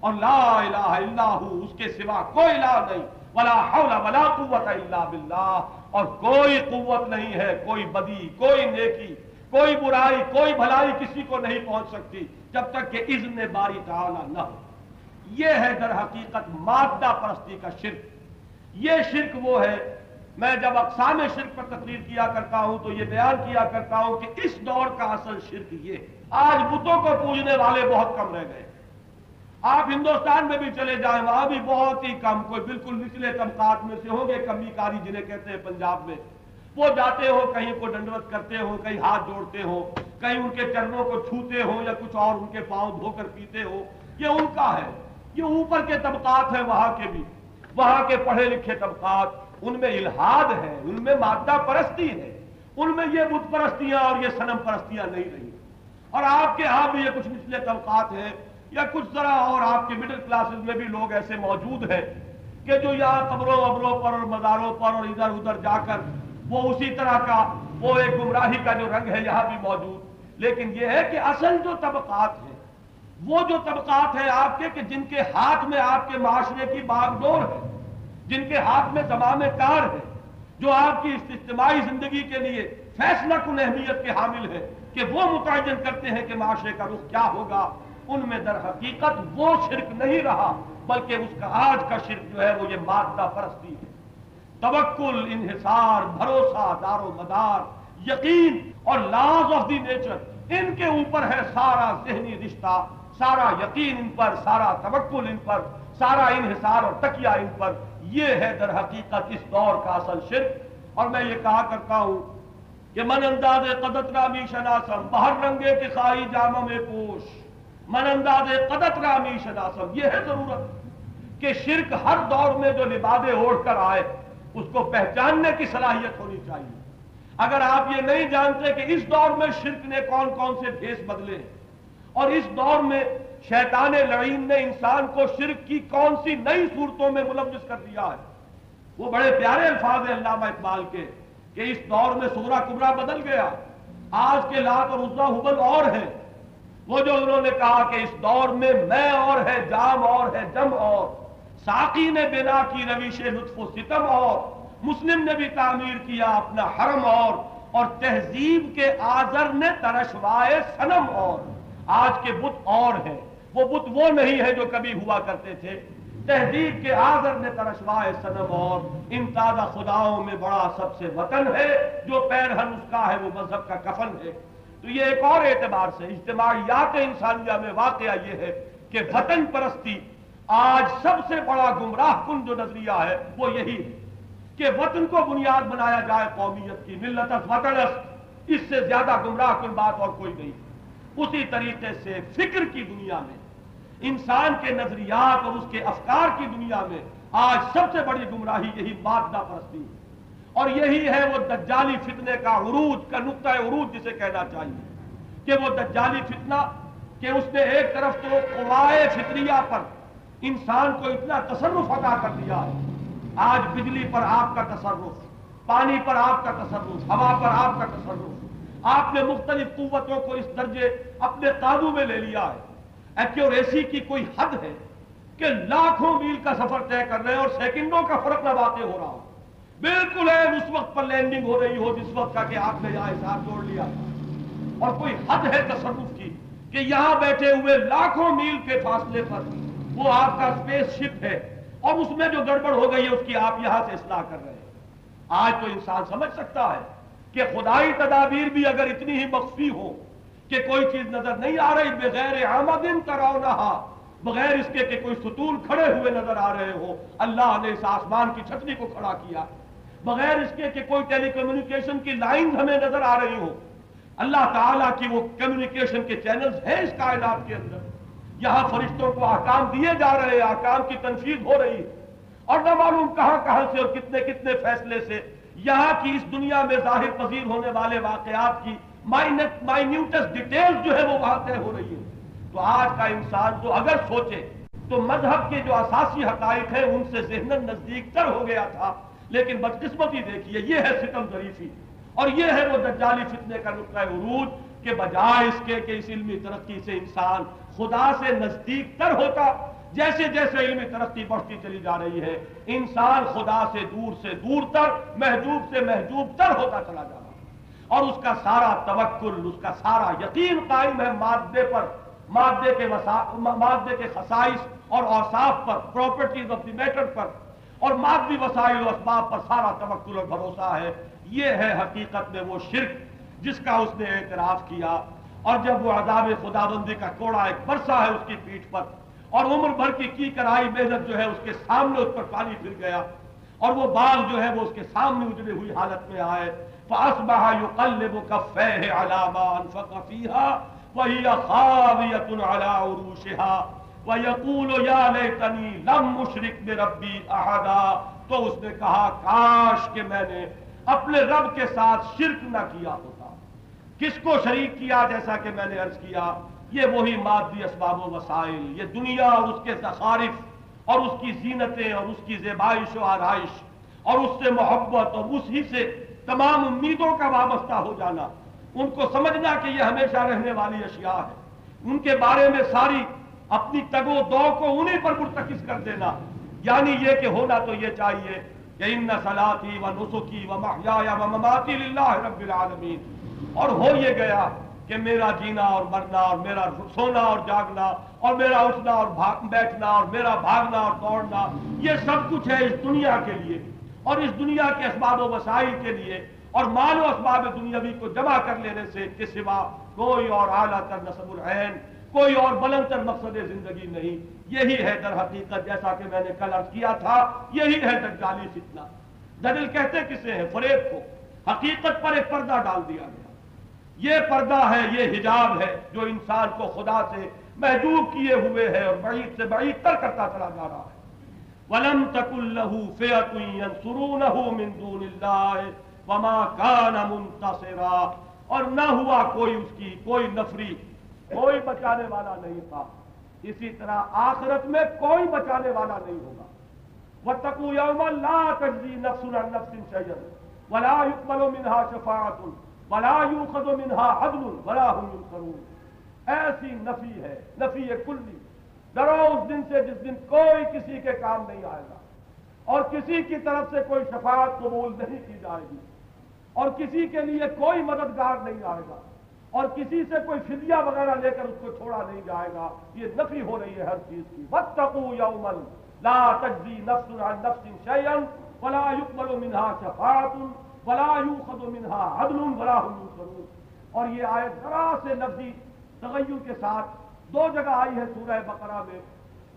اور لا الہ الا ہو، اس کے سوا کوئی الہ نہیں۔ ولا حول ولا قوت الا باللہ۔ اور کوئی قوت نہیں ہے، کوئی بدی، کوئی نیکی، کوئی برائی، کوئی بھلائی کسی کو نہیں پہنچ سکتی جب تک کہ اذن باری تعالی نہ ہو۔ یہ ہے در حقیقت مادہ پرستی کا شرک۔ یہ شرک وہ ہے، میں جب اقسام شرک پر تقریر کیا کرتا ہوں تو یہ بیان کیا کرتا ہوں کہ اس دور کا اصل شرک یہ آج بتوں کو پوجنے والے بہت کم رہ گئے۔ آپ ہندوستان میں بھی چلے جائیں، وہاں بھی بہت ہی کم، کوئی بالکل نچلے طبقات میں سے ہوں گے، کمی کاری جنہیں کہتے ہیں پنجاب میں۔ وہ جاتے ہو کہیں کو ڈنڈوت کرتے ہو کہیں ہاتھ جوڑتے ہو کہیں ان کے چرنوں کو چھوتے ہو یا کچھ اور ان کے پاؤں دھو کر پیتے ہو یہ ان کا ہے، یہ اوپر کے طبقات ہیں، وہاں کے بھی۔ وہاں کے پڑھے لکھے طبقات، ان میں الہاد ہے ان میں مادہ پرستی ہے ان میں یہ بت پرستیاں اور یہ سنم پرستیاں نہیں رہی۔ اور آپ کے ہاں بھی یہ کچھ نچلے طبقات ہیں، یا کچھ ذرا اور آپ کے مڈل کلاسز میں بھی لوگ ایسے موجود ہیں کہ جو یہاں قبروں وبروں پر اور مزاروں پر اور ادھر ادھر جا کر وہ اسی طرح کا، وہ ایک گمراہی کا جو رنگ ہے، یہاں بھی موجود۔ لیکن یہ ہے کہ اصل جو طبقات ہیں وہ جو طبقات ہیں آپ کے کہ جن کے ہاتھ میں آپ کے معاشرے کی باغ ڈور ہے، جن کے ہاتھ میں زمام کار ہے، جو آپ کی اجتماعی زندگی کے لیے فیصلہ کن اہمیت کے حامل ہے کہ وہ متعین کرتے ہیں کہ معاشرے کا رخ کیا ہوگا۔ ان میں در حقیقت وہ شرک نہیں رہا، بلکہ اس کا آج کا شرک جو ہے وہ یہ مادہ پرستی ہے۔ توکل، انحصار، بھروسہ، دار و مدار، یقین اور لاز آف دی نیچر، ان کے اوپر ہے سارا ذہنی رشتہ۔ سارا یقین ان پر، سارا توکل ان پر، سارا انحصار اور تکیہ ان پر۔ یہ ہے در حقیقت اس دور کا اصل شرک۔ اور میں یہ کہا کرتا ہوں کہ من انداز قدت رامی شناسم، بہر رنگے کے خائی جامع میں پوش۔ من انداز قدت رامی شناسم، یہ ہے ضرورت کہ شرک ہر دور میں جو لبادے اوڑھ کر آئے، اس کو پہچاننے کی صلاحیت ہونی چاہیے۔ اگر آپ یہ نہیں جانتے کہ اس دور میں شرک نے کون کون سے بھیس بدلے ہیں اور اس دور میں شیطان لعین نے انسان کو شرک کی کون سی نئی صورتوں میں ملوث کر دیا ہے؟ وہ بڑے پیارے الفاظ ہیں علامہ اقبال کے کہ اس دور میں سورا کبرا بدل گیا۔ آج کے لات اور عزا حبل اور ہیں۔ وہ جو انہوں نے کہا کہ اس دور میں میں اور ہے، جام اور ہے، جم اور۔ ساقی نے بنا کی رویش لطف و ستم اور۔ مسلم نے بھی تعمیر کیا اپنا حرم اور۔ اور تہذیب کے آزر نے ترشوائے سنم اور۔ آج کے بت اور ہیں۔ وہ بت وہ نہیں ہے جو کبھی ہوا کرتے تھے۔ تہذیب کے آزر نے ترشوائے سنم اور ان تازہ خداؤں میں بڑا سب سے وطن ہے۔ جو پیرہن اس کا ہے، وہ مذہب کا کفن ہے۔ تو یہ ایک اور اعتبار سے اجتماعیات انسانیہ میں واقعہ یہ ہے کہ وطن پرستی آج سب سے بڑا گمراہ کن جو نظریہ ہے، وہ یہی ہے کہ وطن کو بنیاد بنایا جائے قومیت کی ملت وطنس اس سے زیادہ گمراہ کن بات اور کوئی نہیں۔ اسی طریقے سے فکر کی دنیا میں، انسان کے نظریات اور اس کے افکار کی دنیا میں آج سب سے بڑی گمراہی یہی مادہ پرستی ہے۔ اور یہی ہے وہ دجالی فتنے کا عروج، کا نقطۂ عروج جسے کہنا چاہیے۔ کہ وہ دجالی فتنہ، کہ اس نے ایک طرف تو قوائے فطریہ پر انسان کو اتنا تصرف عطا کر دیا ہے۔ آج بجلی پر آپ کا تصرف، پانی پر آپ کا تصرف، ہوا پر آپ کا تصرف آپ نے مختلف قوتوں کو اس درجے اپنے قابو میں لے لیا ہے۔ ایکوریسی کی کوئی حد ہے کہ لاکھوں میل کا سفر طے کر رہے ہیں اور سیکنڈوں کا فرق نہ واقع ہو رہا ہو۔ بالکل ہے اس وقت پر لینڈنگ ہو رہی ہو جس وقت کا کہ آپ نے یہاں حساب جوڑ لیا۔ اور کوئی حد ہے تصرف کی کہ یہاں بیٹھے ہوئے لاکھوں میل کے فاصلے پر وہ آپ کا اسپیس شپ ہے اور اس میں جو گڑبڑ ہو گئی ہے اس کی آپ یہاں سے اصلاح کر رہے ہیں۔ آج تو انسان سمجھ سکتا ہے کہ خدائی تدابیر بھی اگر اتنی ہی مخفی ہو کہ کوئی چیز نظر نہیں آ رہی، بغیر آمدن کراؤ رہا بغیر اس کے کہ کوئی ستون کھڑے ہوئے نظر آ رہے ہو، اللہ نے اس آسمان کی چھتری کو کھڑا کیا۔ بغیر اس کے کہ کوئی ٹیلی کمیونیکیشن کی لائن ہمیں نظر آ رہی ہو۔ اللہ تعالیٰ کی وہ کمیونیکیشن کے چینلز ہیں اس کائنات کے اندر۔ یہاں فرشتوں کو احکام دیے جا رہے ہیں احکام کی تنفیذ ہو رہی ہے۔ اور نہ معلوم کہاں کہاں سے اور کتنے کتنے فیصلے سے یہاں کی اس دنیا میں ظاہر پذیر ہونے والے واقعات کی مائنیوٹس ڈیٹیل جو ہے وہ وہاں طے ہو رہی ہے تو آج کا انسان تو اگر سوچے تو مذہب کے جو اساسی حقائق ہیں ان سے ذہن نزدیک تر ہو گیا تھا، لیکن بدقسمتی دیکھیے، یہ ہے ستم ظریفی۔ اور یہ ہے وہ دجالی فتنے کا نقطۂ عروج کہ بجائے اس کے کہ اس علمی ترقی سے انسان خدا سے نزدیک تر ہوتا۔ جیسے جیسے علمی ترقی بڑھتی چلی جا رہی ہے، انسان خدا سے دور سے دور تر، محجوب سے محجوب تر ہوتا چلا جا رہا اور اس کا سارا توکل، اس کا سارا یقین قائم ہے مادے پر، مادے کے مادے کے خصائص اور اوصاف پر پراپرٹیز آف دی میٹر پر۔ اور مادی وسائل و اسباب پر سارا توکل اور بھروسہ ہے۔ یہ ہے حقیقت میں وہ شرک جس کا اس نے اعتراف کیا۔ اور جب وہ عذاب خدا بندی کا کوڑا ایک برسا ہے اس کی پیٹھ پر اور عمر بھر کی کی کرائی محنت جو ہے اس کے سامنے اس پر پانی پھر گیا اور وہ بال جو ہے وہ اس کے سامنے اجڑے ہوئی حالت میں آئے۔ فَأَصْبَحَ يُقَلِّبُ كَفَّيْهِ عَلَى مَا أَنفَقَ فِيهَا وَهِيَ خَاوِيَةٌ عَلَى عُرُوشِهَا وَيَقُولُ يَا لَيْتَنِي لَمْ مُشْرِكْ بِرَبِّي أَحَدًا تو اس نے کہا، کاش کہ میں نے اپنے رب کے ساتھ شرک نہ کیا ہوتا۔ کس کو شریک کیا جیسا کہ میں نے عرض کیا؟ یہ وہی مادی اسباب و وسائل یہ دنیا اور اس کے زخارف اور اس کی زینتیں اور اس کی زیبائش و آرائش اور اس سے محبت اور اسی سے تمام امیدوں کا وابستہ ہو جانا۔ ان کو سمجھنا کہ یہ ہمیشہ رہنے والی اشیاء ہے ان کے بارے میں ساری اپنی تگ و دو کو انہیں پر مرتکز کر دینا۔ یعنی یہ کہ ہونا تو یہ چاہیے کہ ان سلاتی و نسخی و محیا و مماتی للہ رب العالمین۔ اور ہو یہ گیا کہ میرا جینا اور مرنا اور میرا سونا اور جاگنا اور میرا اٹھنا اور بیٹھنا اور میرا بھاگنا اور دوڑنا، یہ سب کچھ ہے اس دنیا کے لیے۔ اور اس دنیا کے اسباب و وسائل کے لیے اور مال و اسباب دنیاوی کو جمع کر لینے سے کے سوا کوئی اور اعلیٰ تر نصب العین، کوئی اور بلند تر مقصد زندگی نہیں۔ یہی ہے در حقیقت جیسا کہ میں نے کل عرض کیا تھا، یہی ہے دجالی فتنہ۔ دجل کہتے کسے ہیں؟ فریب کو۔ حقیقت پر ایک پردہ ڈال دیا گیا۔ یہ پردہ ہے، یہ حجاب ہے جو انسان کو خدا سے محدود کیے ہوئے ہے اور بعید سے بعید تر کرتا چلا جا رہا ہے۔ وَلَمْ تَكُلْ لَهُ فِيَةٌ يَنْصُرُونَهُ مِن دُونِ اللَّهِ وَمَا كَانَ مُنْتَصِرًا۔ اور نہ ہوا کوئی اس کی کوئی نفری، کوئی بچانے والا نہیں تھا۔ اسی طرح آخرت میں کوئی بچانے والا نہیں ہوگا۔ وَتَقُوا يَوْمًا لَا تَجْزِي نَفْسٌ عَن نَفْسٍ شَيْئًا وَلَا يُقْبَلُ مِنْهَا شَفَاعَةٌ بلا یو خد منہا حدل بلا ہوں ایسی نفی ہے، نفی کلی۔ ڈرو اس دن سے جس دن کوئی کسی کے کام نہیں آئے گا۔ اور کسی کی طرف سے کوئی شفاعت قبول نہیں کی جائے گی۔ اور کسی کے لیے کوئی مددگار نہیں آئے گا۔ اور کسی سے کوئی فدیہ وغیرہ لے کر اس کو چھوڑا نہیں جائے گا۔ یہ نفی ہو رہی ہے ہر چیز کی۔ وَاتَّقُوا يَوْمًا لَا تَجْزِي نَفْسٌ عَن نَفْسٍ شَيْئًا وَلَا يُقْبَلُ مِنْهَا شَفَاعَةٌ ولا یوں خد و منہا حدل ولا اور یہ آیت ذرا سے لفظی تغیر کے ساتھ دو جگہ آئی ہے سورہ بقرہ میں،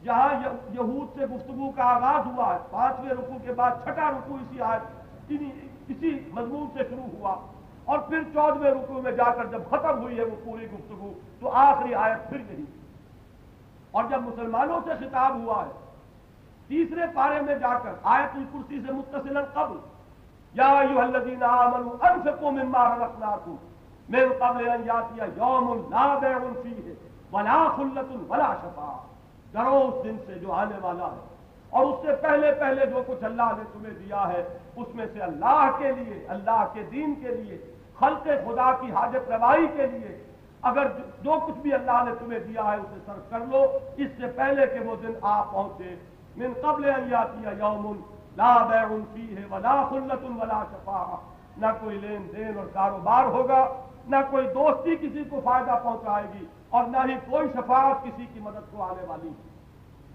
جہاں یہود سے گفتگو کا آغاز ہوا ہے۔ پانچویں رکو کے بعد چھٹا رکو اسی آیت، اسی مضمون سے شروع ہوا۔ اور پھر چودویں رکو میں جا کر جب ختم ہوئی ہے وہ پوری گفتگو، تو آخری آیت پھر یہی۔ اور جب مسلمانوں سے خطاب ہوا ہے، تیسرے پارے میں جا کر آیت الکرسی سے متصل قبل یا ایوہ الذین آمنوا انفقوا مما رزقناکم من قبل ان یاتی یوم لا بیع فیہ ولا خلت ولا شفاع ڈرو اس دن سے جو آنے والا ہے اور اس سے پہلے پہلے جو کچھ اللہ نے تمہیں دیا ہے، اس میں سے اللہ کے لیے، اللہ کے دین کے لیے، خلق خدا کی حاجت روائی کے لیے اگر جو کچھ بھی اللہ نے تمہیں دیا ہے، اسے صرف کر لو۔ اس سے پہلے کہ وہ دن آپ پہنچے۔ من قبل ان یاتی یوم لا فی ہے ولا خلت ولا شفا نہ کوئی لین دین اور کاروبار ہوگا، نہ کوئی دوستی کسی کو فائدہ پہنچائے گی اور نہ ہی کوئی شفاعت کسی کی مدد کو آنے والی۔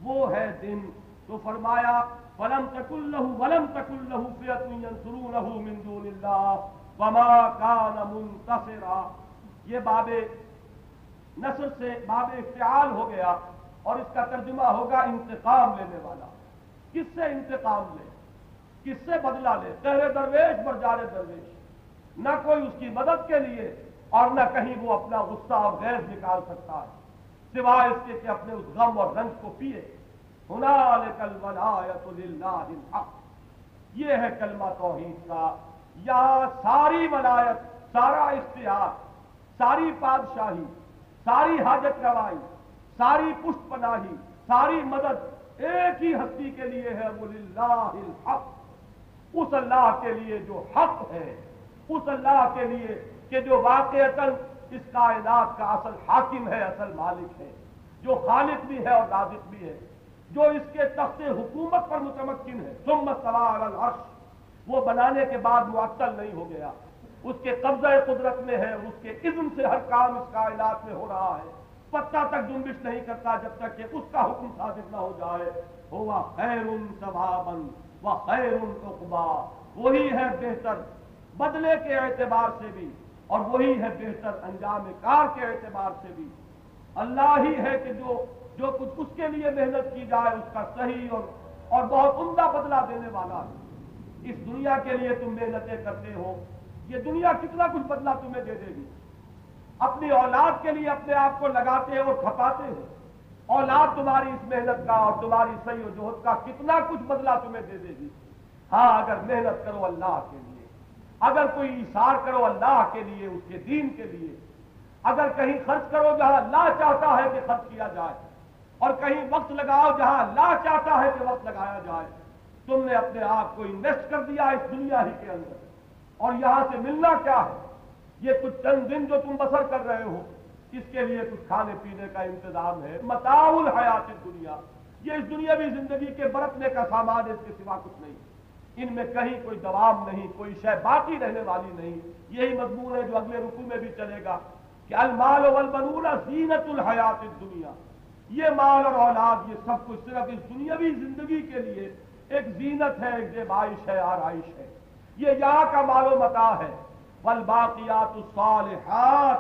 وہ ہے دن۔ تو فرمایا، ولم تک اللہ ولم تک اللہ مندون اللہ وما کان منتصرا. یہ باب نصر سے باب افتعال ہو گیا اور اس کا ترجمہ ہوگا انتقام لینے والا۔ کس سے انتقام لے؟ کس سے بدلہ لے؟ تہرے درویش پر جارے درویش۔ نہ کوئی اس کی مدد کے لیے اور نہ کہیں وہ اپنا غصہ اور غیر نکال سکتا ہے۔ سوائے اس کے کہ اپنے اس غم اور رنج کو پیے۔ ہونا یہ ہے کلمہ توحید کا۔ یہاں ساری ولایت، سارا اختیار ساری بادشاہی ساری حاجت روائی، ساری پشت پناہی، ساری مدد ایک ہی ہستی کے لیے ہے وہ الحق۔ اس اللہ کے لیے جو حق ہے، اس اللہ کے لیے کہ جو واقع اس کائنات کا اصل حاکم ہے، اصل مالک ہے، جو خالق بھی ہے اور نازک بھی ہے، جو اس کے تخت حکومت پر متمکن ہے۔ سمت سوال العرش۔ وہ بنانے کے بعد معطل نہیں ہو گیا۔ اس کے قبضہ قدرت میں ہے، اس کے اذن سے ہر کام اس کائنات میں ہو رہا ہے۔ پتہ تک جنبش نہیں کرتا جب تک کہ اس کا حکم ثابت نہ ہو جائے۔ ہوا خیر ثوابن و خیر اقبا وہی ہے بہتر بدلے کے اعتبار سے بھی اور وہی ہے بہتر انجام کار کے اعتبار سے بھی۔ اللہ ہی ہے کہ جو جو کچھ اس کے لیے محنت کی جائے اس کا صحیح اور اور بہت عمدہ بدلہ دینے والا۔ ہے اس دنیا کے لیے تم محنتیں کرتے ہو، یہ دنیا کتنا کچھ بدلہ تمہیں دے دے گی۔ اپنی اولاد کے لیے اپنے آپ کو لگاتے اور کھپاتے ہو۔ اولاد تمہاری اس محنت کا اور تمہاری صحیح و جوہد کا کتنا کچھ بدلہ تمہیں دے دے گی۔ ہاں اگر محنت کرو اللہ کے لیے۔ اگر کوئی اشار کرو اللہ کے لیے، اس کے دین کے لیے۔ اگر کہیں خرچ کرو جہاں اللہ چاہتا ہے کہ خرچ کیا جائے، اور کہیں وقت لگاؤ جہاں اللہ چاہتا ہے کہ وقت لگایا جائے، تم نے اپنے آپ کو انویسٹ کر دیا اس دنیا ہی کے اندر۔ اور یہاں سے ملنا کیا ہے؟ یہ کچھ چند دن جو تم بسر کر رہے ہو، اس کے لیے کچھ کھانے پینے کا انتظام ہے۔ متاول حیات دنیا یہ اس دنیاوی زندگی کے برتنے کا سامان اس کے سوا کچھ نہیں۔ ان میں کہیں کوئی دوام نہیں، کوئی شے باقی رہنے والی نہیں۔ یہی مضمون ہے جو اگلے رکو میں بھی چلے گا کہ المال والبنون زینت الحیات دنیا یہ مال اور اولاد، یہ سب کچھ صرف اس دنیاوی زندگی کے لیے ایک زینت ہے، ایک زیبائش ہے، آرائش ہے۔ یہ یہاں کا مال و متا ہے۔ بل باقیات الصالحات۔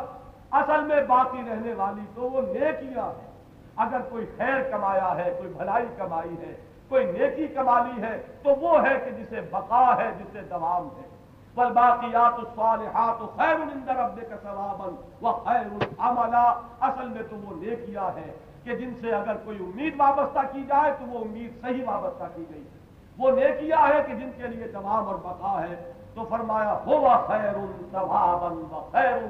اصل میں باقی رہنے والی تو وہ نیکیاں ہیں۔ اگر کوئی خیر کمایا ہے، کوئی بھلائی کمائی ہے، کوئی نیکی کمالی ہے، تو وہ ہے کہ جسے بقا ہے، جسے دوام ہے۔ بل باقیات الصالحات خیر اندر اب کا ثوابن وہ خیر اصل میں تو وہ نیکیاں ہے کہ جن سے اگر کوئی امید وابستہ کی جائے، تو وہ امید صحیح وابستہ کی گئی۔ وہ نیکیا ہے کہ جن کے لیے تمام اور بقا ہے۔ تو فرمایا، ہوا خیر خیر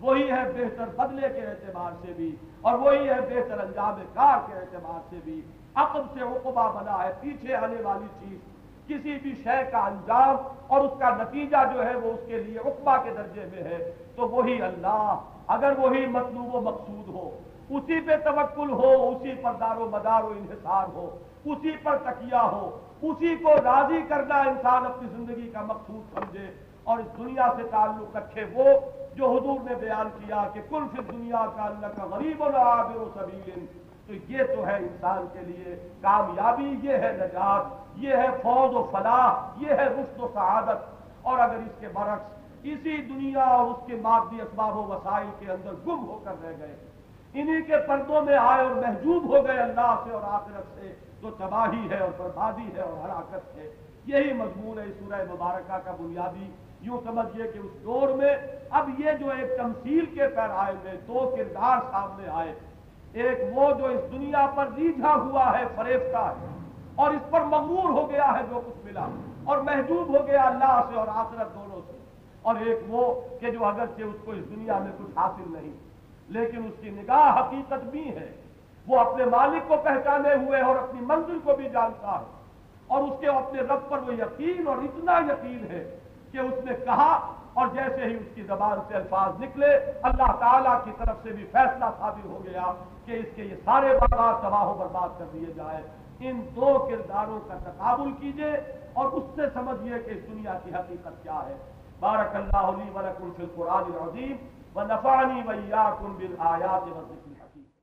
وہی ہے بہتر بدلے کے اعتبار سے بھی اور وہی ہے بہتر انجام کار کے اعتبار سے بھی۔ عقب سے عقبہ بنا ہے، پیچھے آنے والی چیز۔ کسی بھی شے کا انجام اور اس کا نتیجہ جو ہے وہ اس کے لیے عقبہ کے درجے میں ہے۔ تو وہی اللہ، اگر وہی مطلوب و مقصود ہو، اسی پہ توکل ہو، اسی پر دار و مدار و انحصار ہو، اسی پر تکیہ ہو اسی کو راضی کرنا انسان اپنی زندگی کا مقصود سمجھے اور اس دنیا سے تعلق رکھے وہ جو حضور نے بیان کیا کہ کل سے دنیا کا اللہ کا غریب و و سبیل، تو یہ تو ہے انسان کے لیے کامیابی، یہ ہے نجات، یہ ہے فوج و فلاح، یہ ہے رشت و سعادت۔ اور اگر اس کے برعکس اسی دنیا اور اس کے مادی اسباب و وسائل کے اندر گم ہو کر رہ گئے، انہی کے پردوں میں آئے اور محجوب ہو گئے اللہ سے اور آخرت سے تو تباہی ہے اور بربادی ہے اور ہلاکت ہے۔ یہی مضمون ہے سورہ مبارکہ کا بنیادی۔ یوں سمجھیے کہ اس دور میں اب یہ جو ایک تمثیل کے پیرائے میں دو کردار سامنے آئے۔ ایک وہ جو اس دنیا پر ریجھا ہوا ہے، فریفتہ ہے، اور اس پر مغرور ہو گیا ہے جو کچھ ملا، اور محجوب ہو گیا اللہ سے اور آخرت دونوں سے۔ اور ایک وہ کہ جو اگرچہ اس کو اس دنیا میں کچھ حاصل نہیں، لیکن اس کی نگاہ حقیقت بھی ہے۔ وہ اپنے مالک کو پہچانے ہوئے اور اپنی منزل کو بھی جانتا ہے۔ اور اس کے اپنے رب پر وہ یقین اور اتنا یقین ہے کہ اس نے کہا اور جیسے ہی اس کی زبان سے الفاظ نکلے، اللہ تعالیٰ کی طرف سے بھی فیصلہ صادر ہو گیا کہ اس کے یہ سارے باغات تباہ و برباد کر دیے جائے ان دو کرداروں کا تقابل کیجیے اور اس سے سمجھیے کہ اس دنیا کی حقیقت کیا ہے۔ بارک اللہ علی ولکم فی القرآن العظیم ونفعنی ویاکم بالآیات والذکر